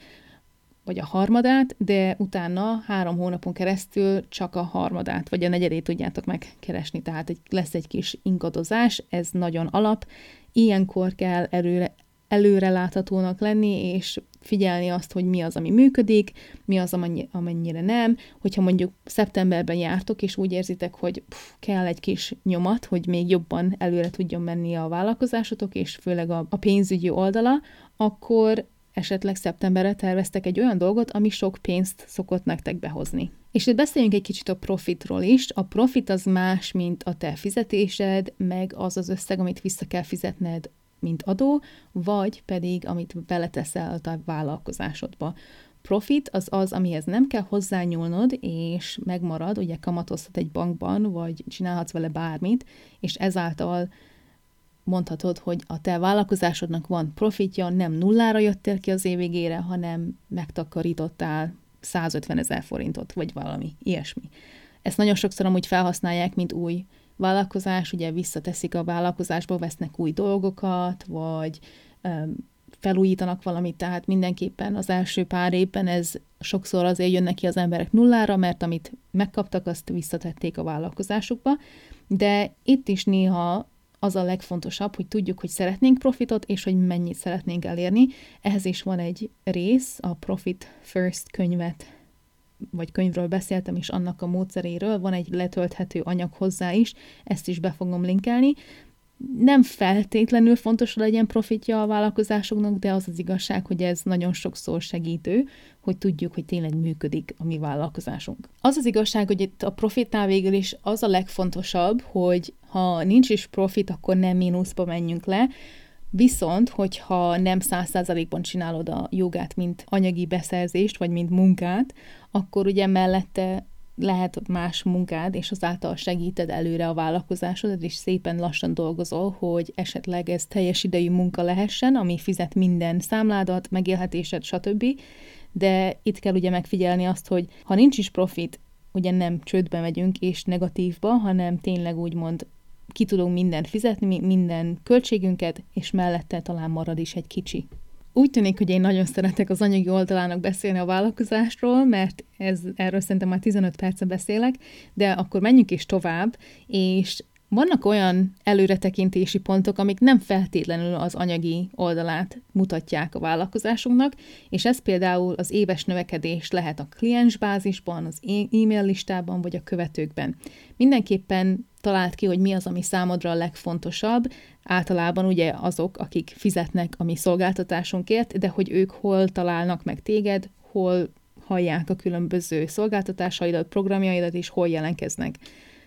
vagy a harmadát, de utána három hónapon keresztül csak a harmadát, vagy a negyedét tudjátok megkeresni, tehát egy, lesz egy kis ingadozás, ez nagyon alap, ilyenkor kell előre, előreláthatónak lenni, és figyelni azt, hogy mi az, ami működik, mi az, amennyi, amennyire nem. Hogyha mondjuk szeptemberben jártok, és úgy érzitek, hogy pff, kell egy kis nyomat, hogy még jobban előre tudjon menni a vállalkozásotok, és főleg a, a pénzügyi oldala, akkor esetleg szeptemberre terveztek egy olyan dolgot, ami sok pénzt szokott nektek behozni. És itt beszéljünk egy kicsit a profitról is. A profit az más, mint a te fizetésed, meg az az összeg, amit vissza kell fizetned mint adó, vagy pedig amit beleteszel a vállalkozásodba. Profit az az, amihez nem kell hozzányúlnod, és megmarad, ugye kamatozhat egy bankban, vagy csinálhatsz vele bármit, és ezáltal mondhatod, hogy a te vállalkozásodnak van profitja, nem nullára jöttél ki az év hanem megtakarítottál 150 ezer forintot, vagy valami ilyesmi. Ezt nagyon sokszor amúgy felhasználják, mint új vállalkozás, ugye visszateszik a vállalkozásba, vesznek új dolgokat, vagy um, felújítanak valamit, tehát mindenképpen az első pár évben ez sokszor azért jönnek ki az emberek nullára, mert amit megkaptak, azt visszatették a vállalkozásukba, de itt is néha az a legfontosabb, hogy tudjuk, hogy szeretnénk profitot, és hogy mennyit szeretnénk elérni. Ehhez is van egy rész, a Profit First könyvet vagy könyvről beszéltem, és annak a módszeréről van egy letölthető anyag hozzá is, ezt is be fogom linkelni. Nem feltétlenül fontos, hogy legyen profitja a vállalkozásoknak, de az az igazság, hogy ez nagyon sokszor segítő, hogy tudjuk, hogy tényleg működik a mi vállalkozásunk. Az az igazság, hogy itt a profitnál végül is az a legfontosabb, hogy ha nincs is profit, akkor nem mínuszba menjünk le, Viszont, hogyha nem száz százalékban csinálod a jogát, mint anyagi beszerzést, vagy mint munkát, akkor ugye mellette lehet más munkád, és azáltal segíted előre a vállalkozásodat, és szépen lassan dolgozol, hogy esetleg ez teljes idejű munka lehessen, ami fizet minden számládat, megélhetésed, stb. De itt kell ugye megfigyelni azt, hogy ha nincs is profit, ugye nem csődbe megyünk és negatívba, hanem tényleg úgymond ki tudunk mindent fizetni, minden költségünket, és mellette talán marad is egy kicsi. Úgy tűnik, hogy én nagyon szeretek az anyagi oldalának beszélni a vállalkozásról, mert ez, erről szerintem már 15 perce beszélek, de akkor menjünk is tovább, és vannak olyan előretekintési pontok, amik nem feltétlenül az anyagi oldalát mutatják a vállalkozásunknak, és ez például az éves növekedés lehet a kliensbázisban, az e-mail listában vagy a követőkben. Mindenképpen talált ki, hogy mi az, ami számodra a legfontosabb. Általában ugye azok, akik fizetnek a mi szolgáltatásunkért, de hogy ők hol találnak meg téged, hol hallják a különböző szolgáltatásaidat, programjaidat, és hol jelentkeznek.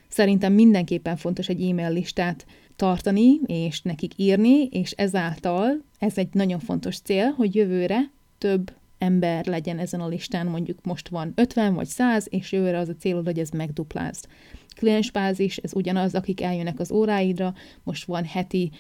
Szerintem mindenképpen fontos egy e-mail listát tartani, és nekik írni, és ezáltal ez egy nagyon fontos cél, hogy jövőre több ember legyen ezen a listán, mondjuk most van 50 vagy 100, és jövőre az a célod, hogy ez megduplázd. Kliensbázis, ez ugyanaz, akik eljönnek az óráidra, most van heti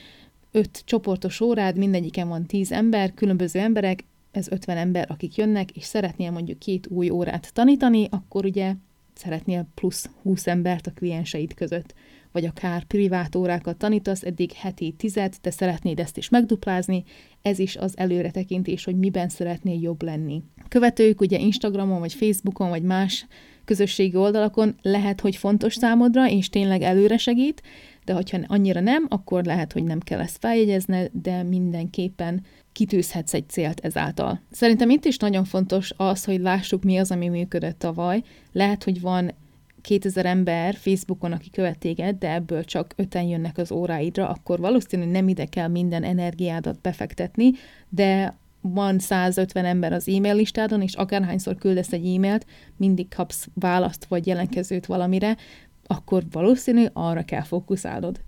öt csoportos órád, mindegyiken van 10 ember, különböző emberek, ez 50 ember, akik jönnek, és szeretnél mondjuk két új órát tanítani, akkor ugye szeretnél plusz 20 embert a klienseid között, vagy akár privát órákat tanítasz, eddig heti tizet, te szeretnéd ezt is megduplázni, ez is az előretekintés, hogy miben szeretnél jobb lenni. Követők ugye Instagramon, vagy Facebookon, vagy más közösségi oldalakon lehet, hogy fontos számodra, és tényleg előre segít, de hogyha annyira nem, akkor lehet, hogy nem kell ezt feljegyezni, de mindenképpen kitűzhetsz egy célt ezáltal. Szerintem itt is nagyon fontos az, hogy lássuk, mi az, ami működött tavaly. Lehet, hogy van 2000 ember Facebookon, aki követ téged, de ebből csak öten jönnek az óráidra, akkor valószínűleg nem ide kell minden energiádat befektetni, de van 150 ember az e-mail listádon, és akárhányszor küldesz egy e-mailt, mindig kapsz választ vagy jelentkezőt valamire, akkor valószínű arra kell fókuszálnod.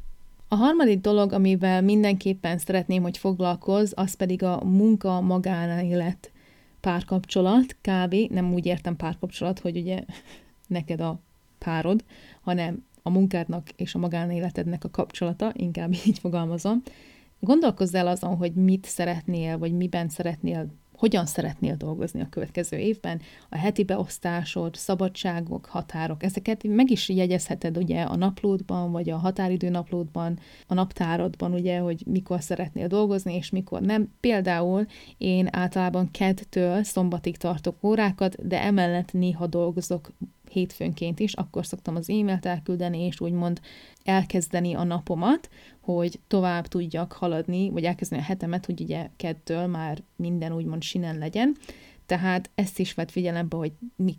A harmadik dolog, amivel mindenképpen szeretném, hogy foglalkoz, az pedig a munka magánélet párkapcsolat, kb. Nem úgy értem párkapcsolat, hogy ugye *laughs* neked a párod, hanem a munkádnak és a magánéletednek a kapcsolata, inkább így fogalmazom. Gondolkozz el azon, hogy mit szeretnél, vagy miben szeretnél hogyan szeretnél dolgozni a következő évben, a heti beosztásod, szabadságok, határok, ezeket meg is jegyezheted ugye a naplódban, vagy a határidő naplódban, a naptáradban, ugye, hogy mikor szeretnél dolgozni, és mikor nem. Például én általában kedtől szombatig tartok órákat, de emellett néha dolgozok hétfőnként is, akkor szoktam az e-mailt elküldeni, és úgymond elkezdeni a napomat, hogy tovább tudjak haladni, vagy elkezdeni a hetemet, hogy ugye kettől már minden úgymond sinen legyen. Tehát ezt is vett figyelembe, hogy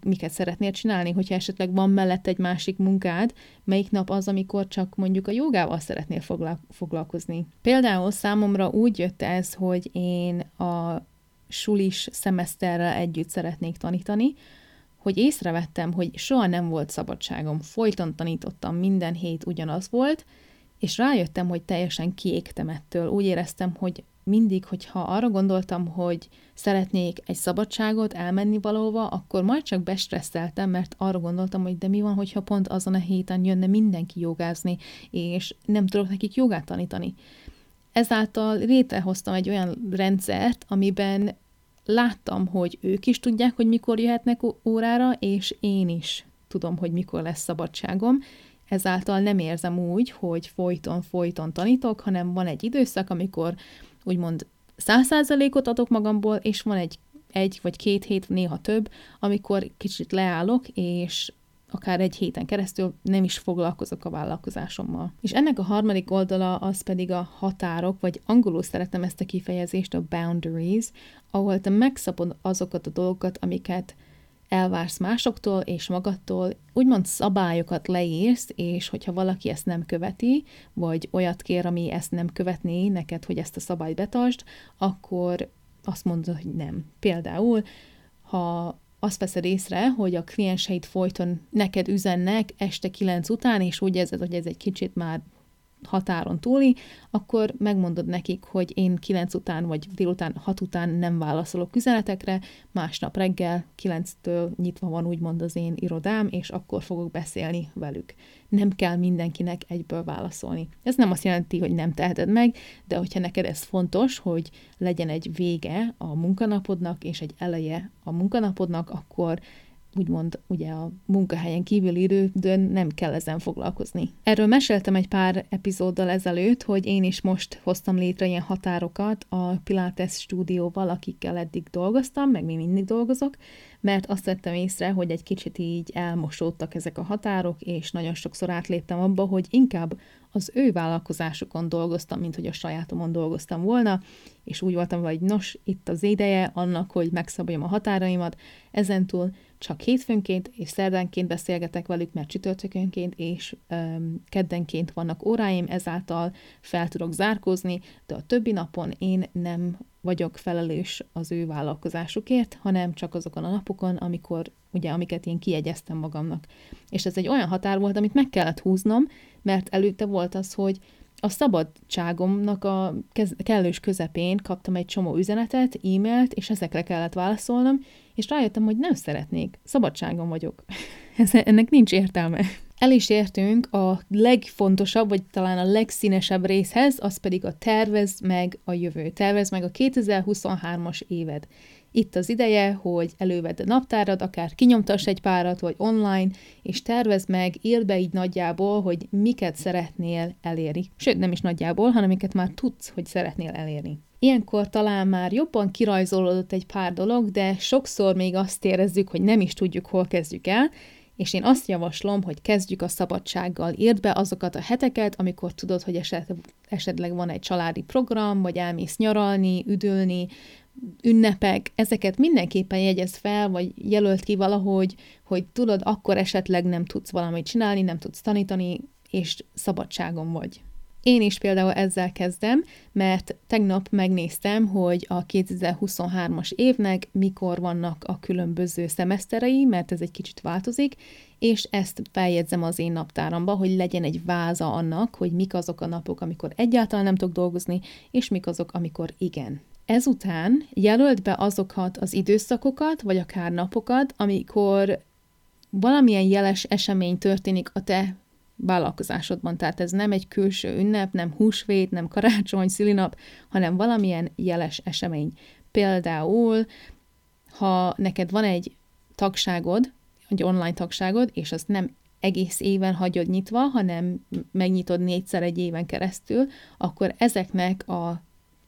miket szeretnél csinálni, hogyha esetleg van mellett egy másik munkád, melyik nap az, amikor csak mondjuk a jogával szeretnél foglalkozni. Például számomra úgy jött ez, hogy én a sulis szemeszterrel együtt szeretnék tanítani, hogy észrevettem, hogy soha nem volt szabadságom, folyton tanítottam, minden hét ugyanaz volt, és rájöttem, hogy teljesen kiégtem ettől. Úgy éreztem, hogy mindig, hogyha arra gondoltam, hogy szeretnék egy szabadságot elmenni valahova, akkor majd csak bestresszeltem, mert arra gondoltam, hogy de mi van, hogyha pont azon a héten jönne mindenki jogázni, és nem tudok nekik jogát tanítani. Ezáltal létrehoztam egy olyan rendszert, amiben láttam, hogy ők is tudják, hogy mikor jöhetnek órára, és én is tudom, hogy mikor lesz szabadságom. Ezáltal nem érzem úgy, hogy folyton-folyton tanítok, hanem van egy időszak, amikor úgymond száz százalékot adok magamból, és van egy egy vagy két hét, néha több, amikor kicsit leállok, és akár egy héten keresztül nem is foglalkozok a vállalkozásommal. És ennek a harmadik oldala az pedig a határok, vagy angolul szeretem ezt a kifejezést, a boundaries, ahol te megszabod azokat a dolgokat, amiket elvársz másoktól és magadtól, úgymond szabályokat leírsz, és hogyha valaki ezt nem követi, vagy olyat kér, ami ezt nem követné neked, hogy ezt a szabályt betartsd, akkor azt mondod, hogy nem. Például, ha azt veszed észre, hogy a klienseid folyton neked üzennek este kilenc után, és úgy érzed, hogy ez egy kicsit már határon túli, akkor megmondod nekik, hogy én 9 után vagy délután 6 után nem válaszolok üzenetekre, másnap reggel 9-től nyitva van úgymond az én irodám, és akkor fogok beszélni velük. Nem kell mindenkinek egyből válaszolni. Ez nem azt jelenti, hogy nem teheted meg, de hogyha neked ez fontos, hogy legyen egy vége a munkanapodnak és egy eleje a munkanapodnak, akkor úgymond ugye a munkahelyen kívüli idődön nem kell ezen foglalkozni. Erről meséltem egy pár epizóddal ezelőtt, hogy én is most hoztam létre ilyen határokat a Pilates stúdióval, akikkel eddig dolgoztam, meg még mindig dolgozok, mert azt vettem észre, hogy egy kicsit így elmosódtak ezek a határok, és nagyon sokszor átléptem abba, hogy inkább az ő vállalkozásukon dolgoztam, mint hogy a sajátomon dolgoztam volna, és úgy voltam, hogy nos, itt az ideje annak, hogy megszabjam a határaimat, ezentúl csak hétfőnként és szerdánként beszélgetek velük, mert csütörtökönként és um, keddenként vannak óráim, ezáltal fel tudok zárkózni, de a többi napon én nem vagyok felelős az ő vállalkozásukért, hanem csak azokon a napokon, amikor, ugye, amiket én kiegyeztem magamnak. És ez egy olyan határ volt, amit meg kellett húznom, mert előtte volt az, hogy a szabadságomnak a kez- kellős közepén kaptam egy csomó üzenetet, e-mailt, és ezekre kellett válaszolnom, és rájöttem, hogy nem szeretnék, szabadságom vagyok. *laughs* Ennek nincs értelme. El is értünk a legfontosabb, vagy talán a legszínesebb részhez, az pedig a tervez meg a jövő. Tervez meg a 2023-as éved. Itt az ideje, hogy elővedd a naptárad, akár kinyomtass egy párat, vagy online, és tervezd meg, írd be így nagyjából, hogy miket szeretnél elérni. Sőt, nem is nagyjából, hanem miket már tudsz, hogy szeretnél elérni. Ilyenkor talán már jobban kirajzolódott egy pár dolog, de sokszor még azt érezzük, hogy nem is tudjuk, hol kezdjük el, és én azt javaslom, hogy kezdjük a szabadsággal. Írd be azokat a heteket, amikor tudod, hogy eset, esetleg van egy családi program, vagy elmész nyaralni, üdülni, ünnepek, ezeket mindenképpen jegyez fel, vagy jelölt ki valahogy, hogy tudod, akkor esetleg nem tudsz valamit csinálni, nem tudsz tanítani, és szabadságon vagy. Én is például ezzel kezdem, mert tegnap megnéztem, hogy a 2023-as évnek mikor vannak a különböző szemeszterei, mert ez egy kicsit változik, és ezt feljegyzem az én naptáramba, hogy legyen egy váza annak, hogy mik azok a napok, amikor egyáltalán nem tudok dolgozni, és mik azok, amikor igen. Ezután jelölt be azokat az időszakokat, vagy akár napokat, amikor valamilyen jeles esemény történik a te vállalkozásodban. Tehát ez nem egy külső ünnep, nem húsvét, nem karácsony, szülinap, hanem valamilyen jeles esemény. Például, ha neked van egy tagságod, egy online tagságod, és azt nem egész éven hagyod nyitva, hanem megnyitod négyszer egy éven keresztül, akkor ezeknek a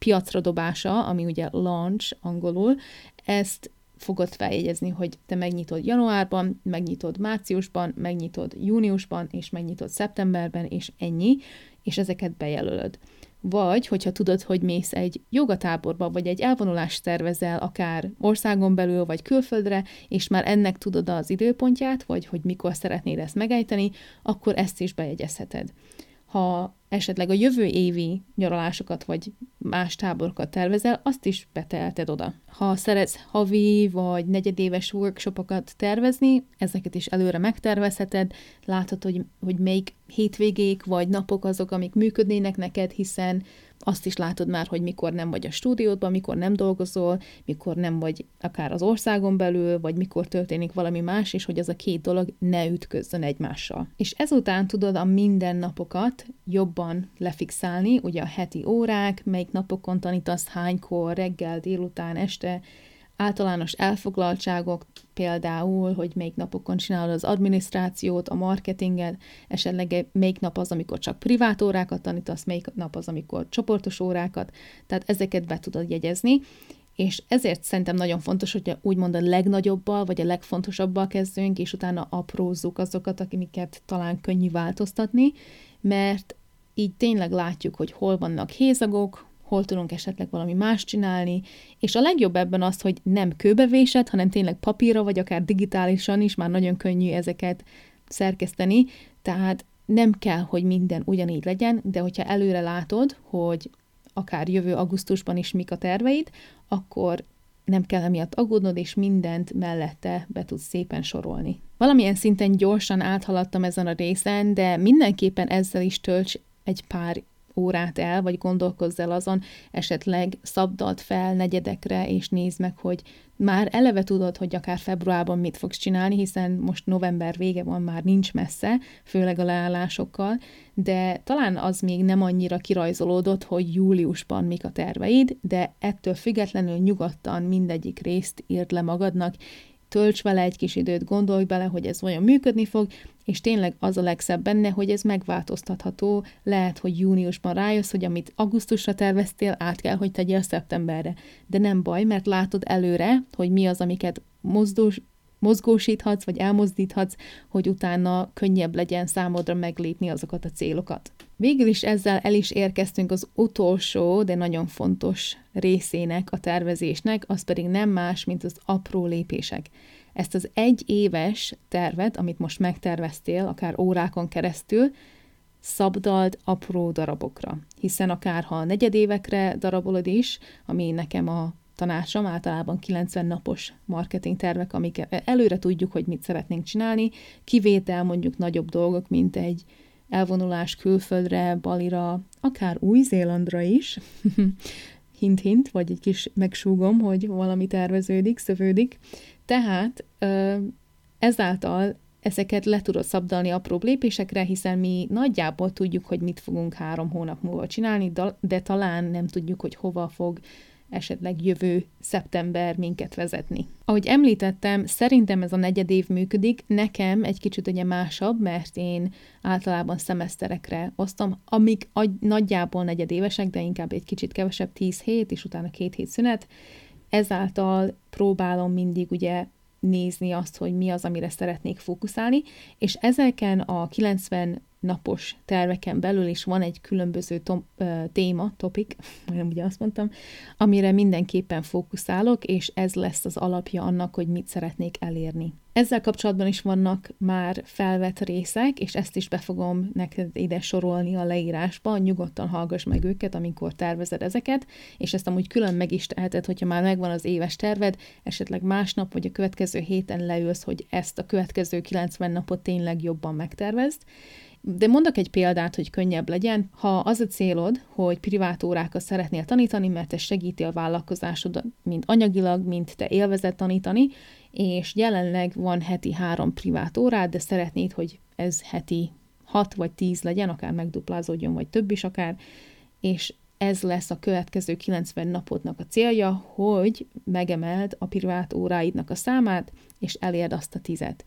piacra dobása, ami ugye launch angolul, ezt fogod feljegyezni, hogy te megnyitod januárban, megnyitod márciusban, megnyitod júniusban, és megnyitod szeptemberben, és ennyi, és ezeket bejelölöd. Vagy, hogyha tudod, hogy mész egy jogatáborba, vagy egy elvonulást tervezel, akár országon belül, vagy külföldre, és már ennek tudod az időpontját, vagy hogy mikor szeretnéd ezt megejteni, akkor ezt is bejegyezheted ha esetleg a jövő évi nyaralásokat vagy más táborokat tervezel, azt is betelted oda. Ha szeretsz havi vagy negyedéves workshopokat tervezni, ezeket is előre megtervezheted, látod, hogy, hogy melyik hétvégék vagy napok azok, amik működnének neked, hiszen azt is látod már, hogy mikor nem vagy a stúdiódban, mikor nem dolgozol, mikor nem vagy akár az országon belül, vagy mikor történik valami más, és hogy az a két dolog ne ütközzön egymással. És ezután tudod a mindennapokat jobban lefixálni, ugye a heti órák, melyik napokon tanítasz hánykor, reggel, délután, este, általános elfoglaltságok, például, hogy melyik napokon csinálod az adminisztrációt, a marketinget, esetleg melyik nap az, amikor csak privát órákat tanítasz, melyik nap az, amikor csoportos órákat, tehát ezeket be tudod jegyezni, és ezért szerintem nagyon fontos, hogy úgymond a legnagyobbal, vagy a legfontosabbal kezdünk, és utána aprózzuk azokat, amiket talán könnyű változtatni, mert így tényleg látjuk, hogy hol vannak hézagok, hol tudunk esetleg valami más csinálni, és a legjobb ebben az, hogy nem kőbevésett, hanem tényleg papírra, vagy akár digitálisan is már nagyon könnyű ezeket szerkeszteni, tehát nem kell, hogy minden ugyanígy legyen, de hogyha előre látod, hogy akár jövő augusztusban is mik a terveid, akkor nem kell emiatt aggódnod, és mindent mellette be tudsz szépen sorolni. Valamilyen szinten gyorsan áthaladtam ezen a részen, de mindenképpen ezzel is tölts egy pár órát el, vagy gondolkozz el azon, esetleg szabdalt fel negyedekre, és nézd meg, hogy már eleve tudod, hogy akár februárban mit fogsz csinálni, hiszen most november vége van, már nincs messze, főleg a leállásokkal, de talán az még nem annyira kirajzolódott, hogy júliusban mik a terveid, de ettől függetlenül nyugodtan mindegyik részt írd le magadnak, tölts vele egy kis időt, gondolj bele, hogy ez olyan működni fog, és tényleg az a legszebb benne, hogy ez megváltoztatható, lehet, hogy júniusban rájössz, hogy amit augusztusra terveztél, át kell, hogy tegyél szeptemberre. De nem baj, mert látod előre, hogy mi az, amiket mozdós, mozgósíthatsz, vagy elmozdíthatsz, hogy utána könnyebb legyen számodra meglépni azokat a célokat. Végül is ezzel el is érkeztünk az utolsó, de nagyon fontos részének a tervezésnek, az pedig nem más, mint az apró lépések. Ezt az egy éves tervet, amit most megterveztél, akár órákon keresztül, szabdald apró darabokra. Hiszen akár ha negyedévekre darabolod is, ami nekem a tanácsom, általában 90 napos marketing tervek, amik előre tudjuk, hogy mit szeretnénk csinálni, kivétel mondjuk nagyobb dolgok, mint egy elvonulás külföldre, Balira, akár Új-Zélandra is, *laughs* hint-hint, vagy egy kis megsúgom, hogy valami terveződik, szövődik. Tehát ezáltal ezeket le tudod szabdalni apró lépésekre, hiszen mi nagyjából tudjuk, hogy mit fogunk három hónap múlva csinálni, de talán nem tudjuk, hogy hova fog esetleg jövő szeptember minket vezetni. Ahogy említettem, szerintem ez a negyed év működik, nekem egy kicsit ugye másabb, mert én általában szemeszterekre osztom, amik nagyjából negyedévesek, de inkább egy kicsit kevesebb, 10 hét, és utána két hét szünet. Ezáltal próbálom mindig ugye nézni azt, hogy mi az, amire szeretnék fókuszálni, és ezeken a 90 napos terveken belül is van egy különböző tom, téma, topik, majdnem *laughs* ugye azt mondtam, amire mindenképpen fókuszálok, és ez lesz az alapja annak, hogy mit szeretnék elérni. Ezzel kapcsolatban is vannak már felvett részek, és ezt is be fogom neked ide sorolni a leírásba, nyugodtan hallgass meg őket, amikor tervezed ezeket, és ezt amúgy külön meg is teheted, hogyha már megvan az éves terved, esetleg másnap vagy a következő héten leülsz, hogy ezt a következő 90 napot tényleg jobban megtervezd, de mondok egy példát, hogy könnyebb legyen. Ha az a célod, hogy privát órákat szeretnél tanítani, mert ez segíti a vállalkozásod, mind anyagilag, mint te élvezet tanítani, és jelenleg van heti három privát órád, de szeretnéd, hogy ez heti hat vagy tíz legyen, akár megduplázódjon, vagy több is akár, és ez lesz a következő 90 napodnak a célja, hogy megemeld a privát óráidnak a számát, és elérd azt a tizet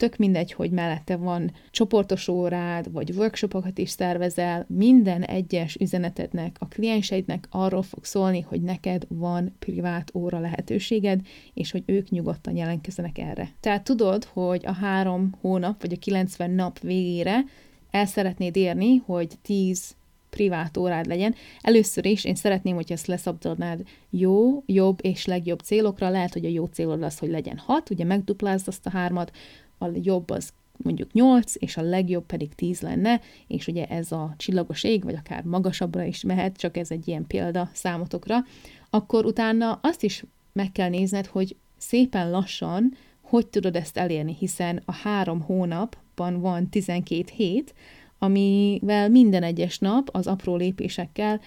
tök mindegy, hogy mellette van csoportos órád, vagy workshopokat is szervezel, minden egyes üzenetednek, a klienseidnek arról fog szólni, hogy neked van privát óra lehetőséged, és hogy ők nyugodtan jelentkezzenek erre. Tehát tudod, hogy a három hónap, vagy a 90 nap végére el szeretnéd érni, hogy 10 privát órád legyen. Először is én szeretném, hogy ezt leszabdalnád jó, jobb és legjobb célokra. Lehet, hogy a jó célod az, hogy legyen 6, ugye megduplázd azt a hármat, a jobb az mondjuk 8, és a legjobb pedig 10 lenne, és ugye ez a csillagos ég, vagy akár magasabbra is mehet, csak ez egy ilyen példa számotokra, akkor utána azt is meg kell nézned, hogy szépen lassan hogy tudod ezt elérni, hiszen a három hónapban van 12 hét, amivel minden egyes nap az apró lépésekkel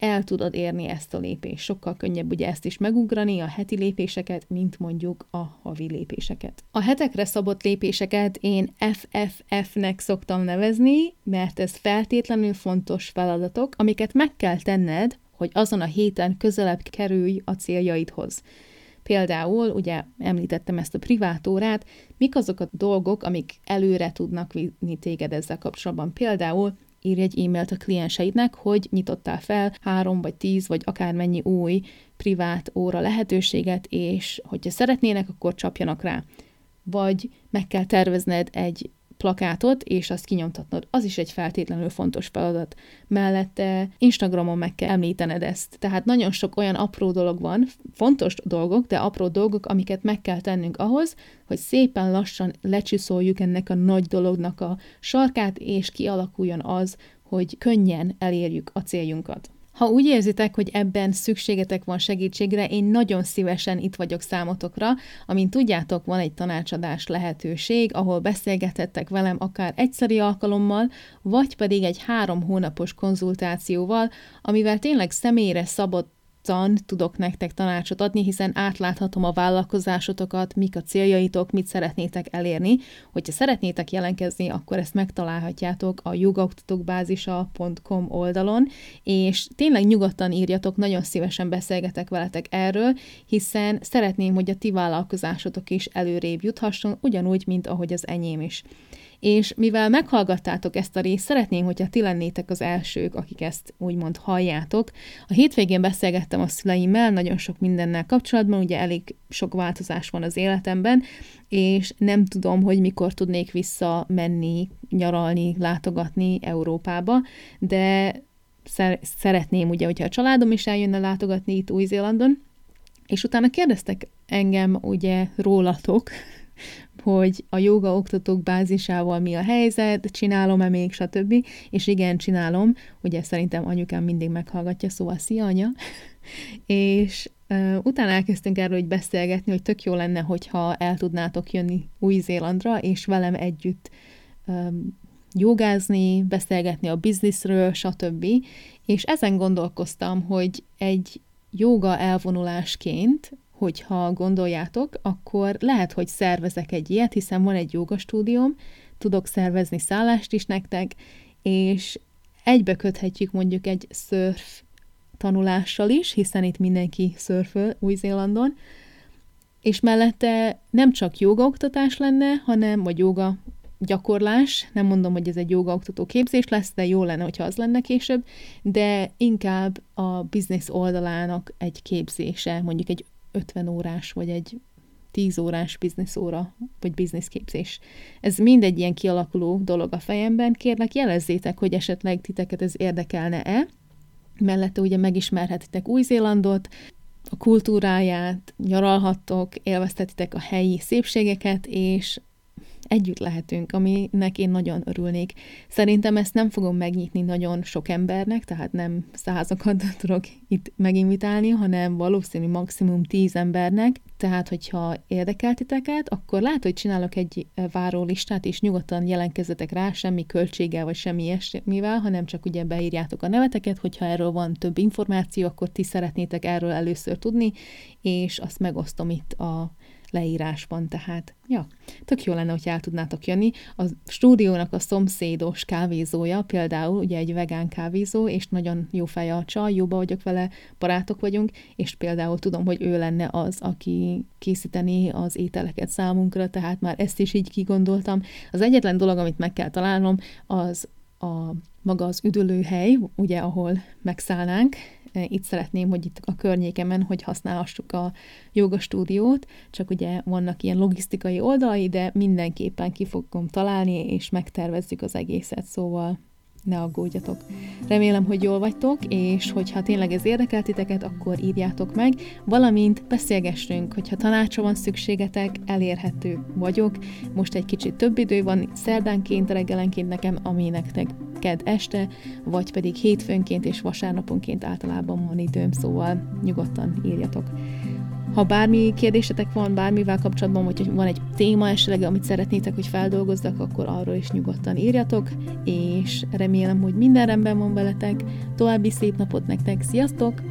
el tudod érni ezt a lépést. Sokkal könnyebb ugye ezt is megugrani, a heti lépéseket, mint mondjuk a havi lépéseket. A hetekre szabott lépéseket én FFF-nek szoktam nevezni, mert ez feltétlenül fontos feladatok, amiket meg kell tenned, hogy azon a héten közelebb kerülj a céljaidhoz. Például, ugye említettem ezt a privát órát, mik azok a dolgok, amik előre tudnak vinni téged ezzel kapcsolatban. Például írj egy e-mailt a klienseidnek, hogy nyitottál fel három vagy tíz, vagy akármennyi új privát óra lehetőséget, és hogyha szeretnének, akkor csapjanak rá. Vagy meg kell tervezned egy plakátot, és azt kinyomtatnod. Az is egy feltétlenül fontos feladat. Mellette Instagramon meg kell említened ezt. Tehát nagyon sok olyan apró dolog van, fontos dolgok, de apró dolgok, amiket meg kell tennünk ahhoz, hogy szépen lassan lecsiszoljuk ennek a nagy dolognak a sarkát, és kialakuljon az, hogy könnyen elérjük a céljunkat. Ha úgy érzitek, hogy ebben szükségetek van segítségre, én nagyon szívesen itt vagyok számotokra. Amint tudjátok, van egy tanácsadás lehetőség, ahol beszélgethettek velem akár egyszeri alkalommal, vagy pedig egy három hónapos konzultációval, amivel tényleg személyre szabott nyugodtan tudok nektek tanácsot adni, hiszen átláthatom a vállalkozásotokat, mik a céljaitok, mit szeretnétek elérni. Hogyha szeretnétek jelentkezni, akkor ezt megtalálhatjátok a jogaoktatókbázisa.com oldalon, és tényleg nyugodtan írjatok, nagyon szívesen beszélgetek veletek erről, hiszen szeretném, hogy a ti vállalkozásotok is előrébb juthasson, ugyanúgy, mint ahogy az enyém is és mivel meghallgattátok ezt a részt, szeretném, hogyha ti lennétek az elsők, akik ezt úgymond halljátok. A hétvégén beszélgettem a szüleimmel nagyon sok mindennel kapcsolatban, ugye elég sok változás van az életemben, és nem tudom, hogy mikor tudnék visszamenni, nyaralni, látogatni Európába, de szeretném ugye, hogyha a családom is eljönne látogatni itt Új-Zélandon, és utána kérdeztek engem ugye rólatok, hogy a joga oktatók bázisával mi a helyzet, csinálom-e még, stb. És igen, csinálom, ugye szerintem anyukám mindig meghallgatja, szóval szia anya. *laughs* és uh, utána elkezdtünk erről hogy beszélgetni, hogy tök jó lenne, hogyha el tudnátok jönni Új-Zélandra, és velem együtt um, jogázni, beszélgetni a bizniszről, stb. És ezen gondolkoztam, hogy egy joga elvonulásként hogyha gondoljátok, akkor lehet, hogy szervezek egy ilyet, hiszen van egy jogastúdióm, tudok szervezni szállást is nektek, és egybe köthetjük mondjuk egy szörf tanulással is, hiszen itt mindenki szörföl Új-Zélandon, és mellette nem csak jogaoktatás lenne, hanem, vagy joga gyakorlás, nem mondom, hogy ez egy jogaoktató képzés lesz, de jó lenne, hogyha az lenne később, de inkább a biznisz oldalának egy képzése, mondjuk egy 50 órás, vagy egy 10 órás bizniszóra, vagy bizniszképzés. Ez mindegy ilyen kialakuló dolog a fejemben. Kérlek, jelezzétek, hogy esetleg titeket ez érdekelne-e. Mellette ugye megismerhetitek Új-Zélandot, a kultúráját, nyaralhattok, élveztetitek a helyi szépségeket, és együtt lehetünk, aminek én nagyon örülnék. Szerintem ezt nem fogom megnyitni nagyon sok embernek, tehát nem százakat *laughs* tudok itt meginvitálni, hanem valószínű maximum tíz embernek, tehát hogyha érdekel titeket, akkor lehet, hogy csinálok egy eh, várólistát, és nyugodtan jelentkezzetek rá, semmi költséggel, vagy semmi ilyesmivel, hanem csak ugye beírjátok a neveteket, hogyha erről van több információ, akkor ti szeretnétek erről először tudni, és azt megosztom itt a leírásban, tehát ja, tök jó lenne, hogy el tudnátok jönni. A stúdiónak a szomszédos kávézója például, ugye egy vegán kávézó, és nagyon jó fej a csaj, jóba vagyok vele, barátok vagyunk, és például tudom, hogy ő lenne az, aki készíteni az ételeket számunkra, tehát már ezt is így kigondoltam. Az egyetlen dolog, amit meg kell találnom, az a maga az üdülőhely, ugye, ahol megszállnánk, itt szeretném, hogy itt a környékemen, hogy használhassuk a joga stúdiót, csak ugye vannak ilyen logisztikai oldalai, de mindenképpen ki fogom találni, és megtervezzük az egészet, szóval ne aggódjatok. Remélem, hogy jól vagytok, és hogyha tényleg ez érdekel titeket, akkor írjátok meg, valamint beszélgessünk, hogyha tanácsra van szükségetek, elérhető vagyok. Most egy kicsit több idő van, szerdánként, reggelenként nekem, ami nektek ked este, vagy pedig hétfőnként és vasárnaponként általában van időm, szóval nyugodtan írjatok. Ha bármi kérdésetek van, bármivel kapcsolatban, vagy van egy téma esetleg, amit szeretnétek, hogy feldolgozzak, akkor arról is nyugodtan írjatok, és remélem, hogy minden rendben van veletek. További szép napot nektek, sziasztok!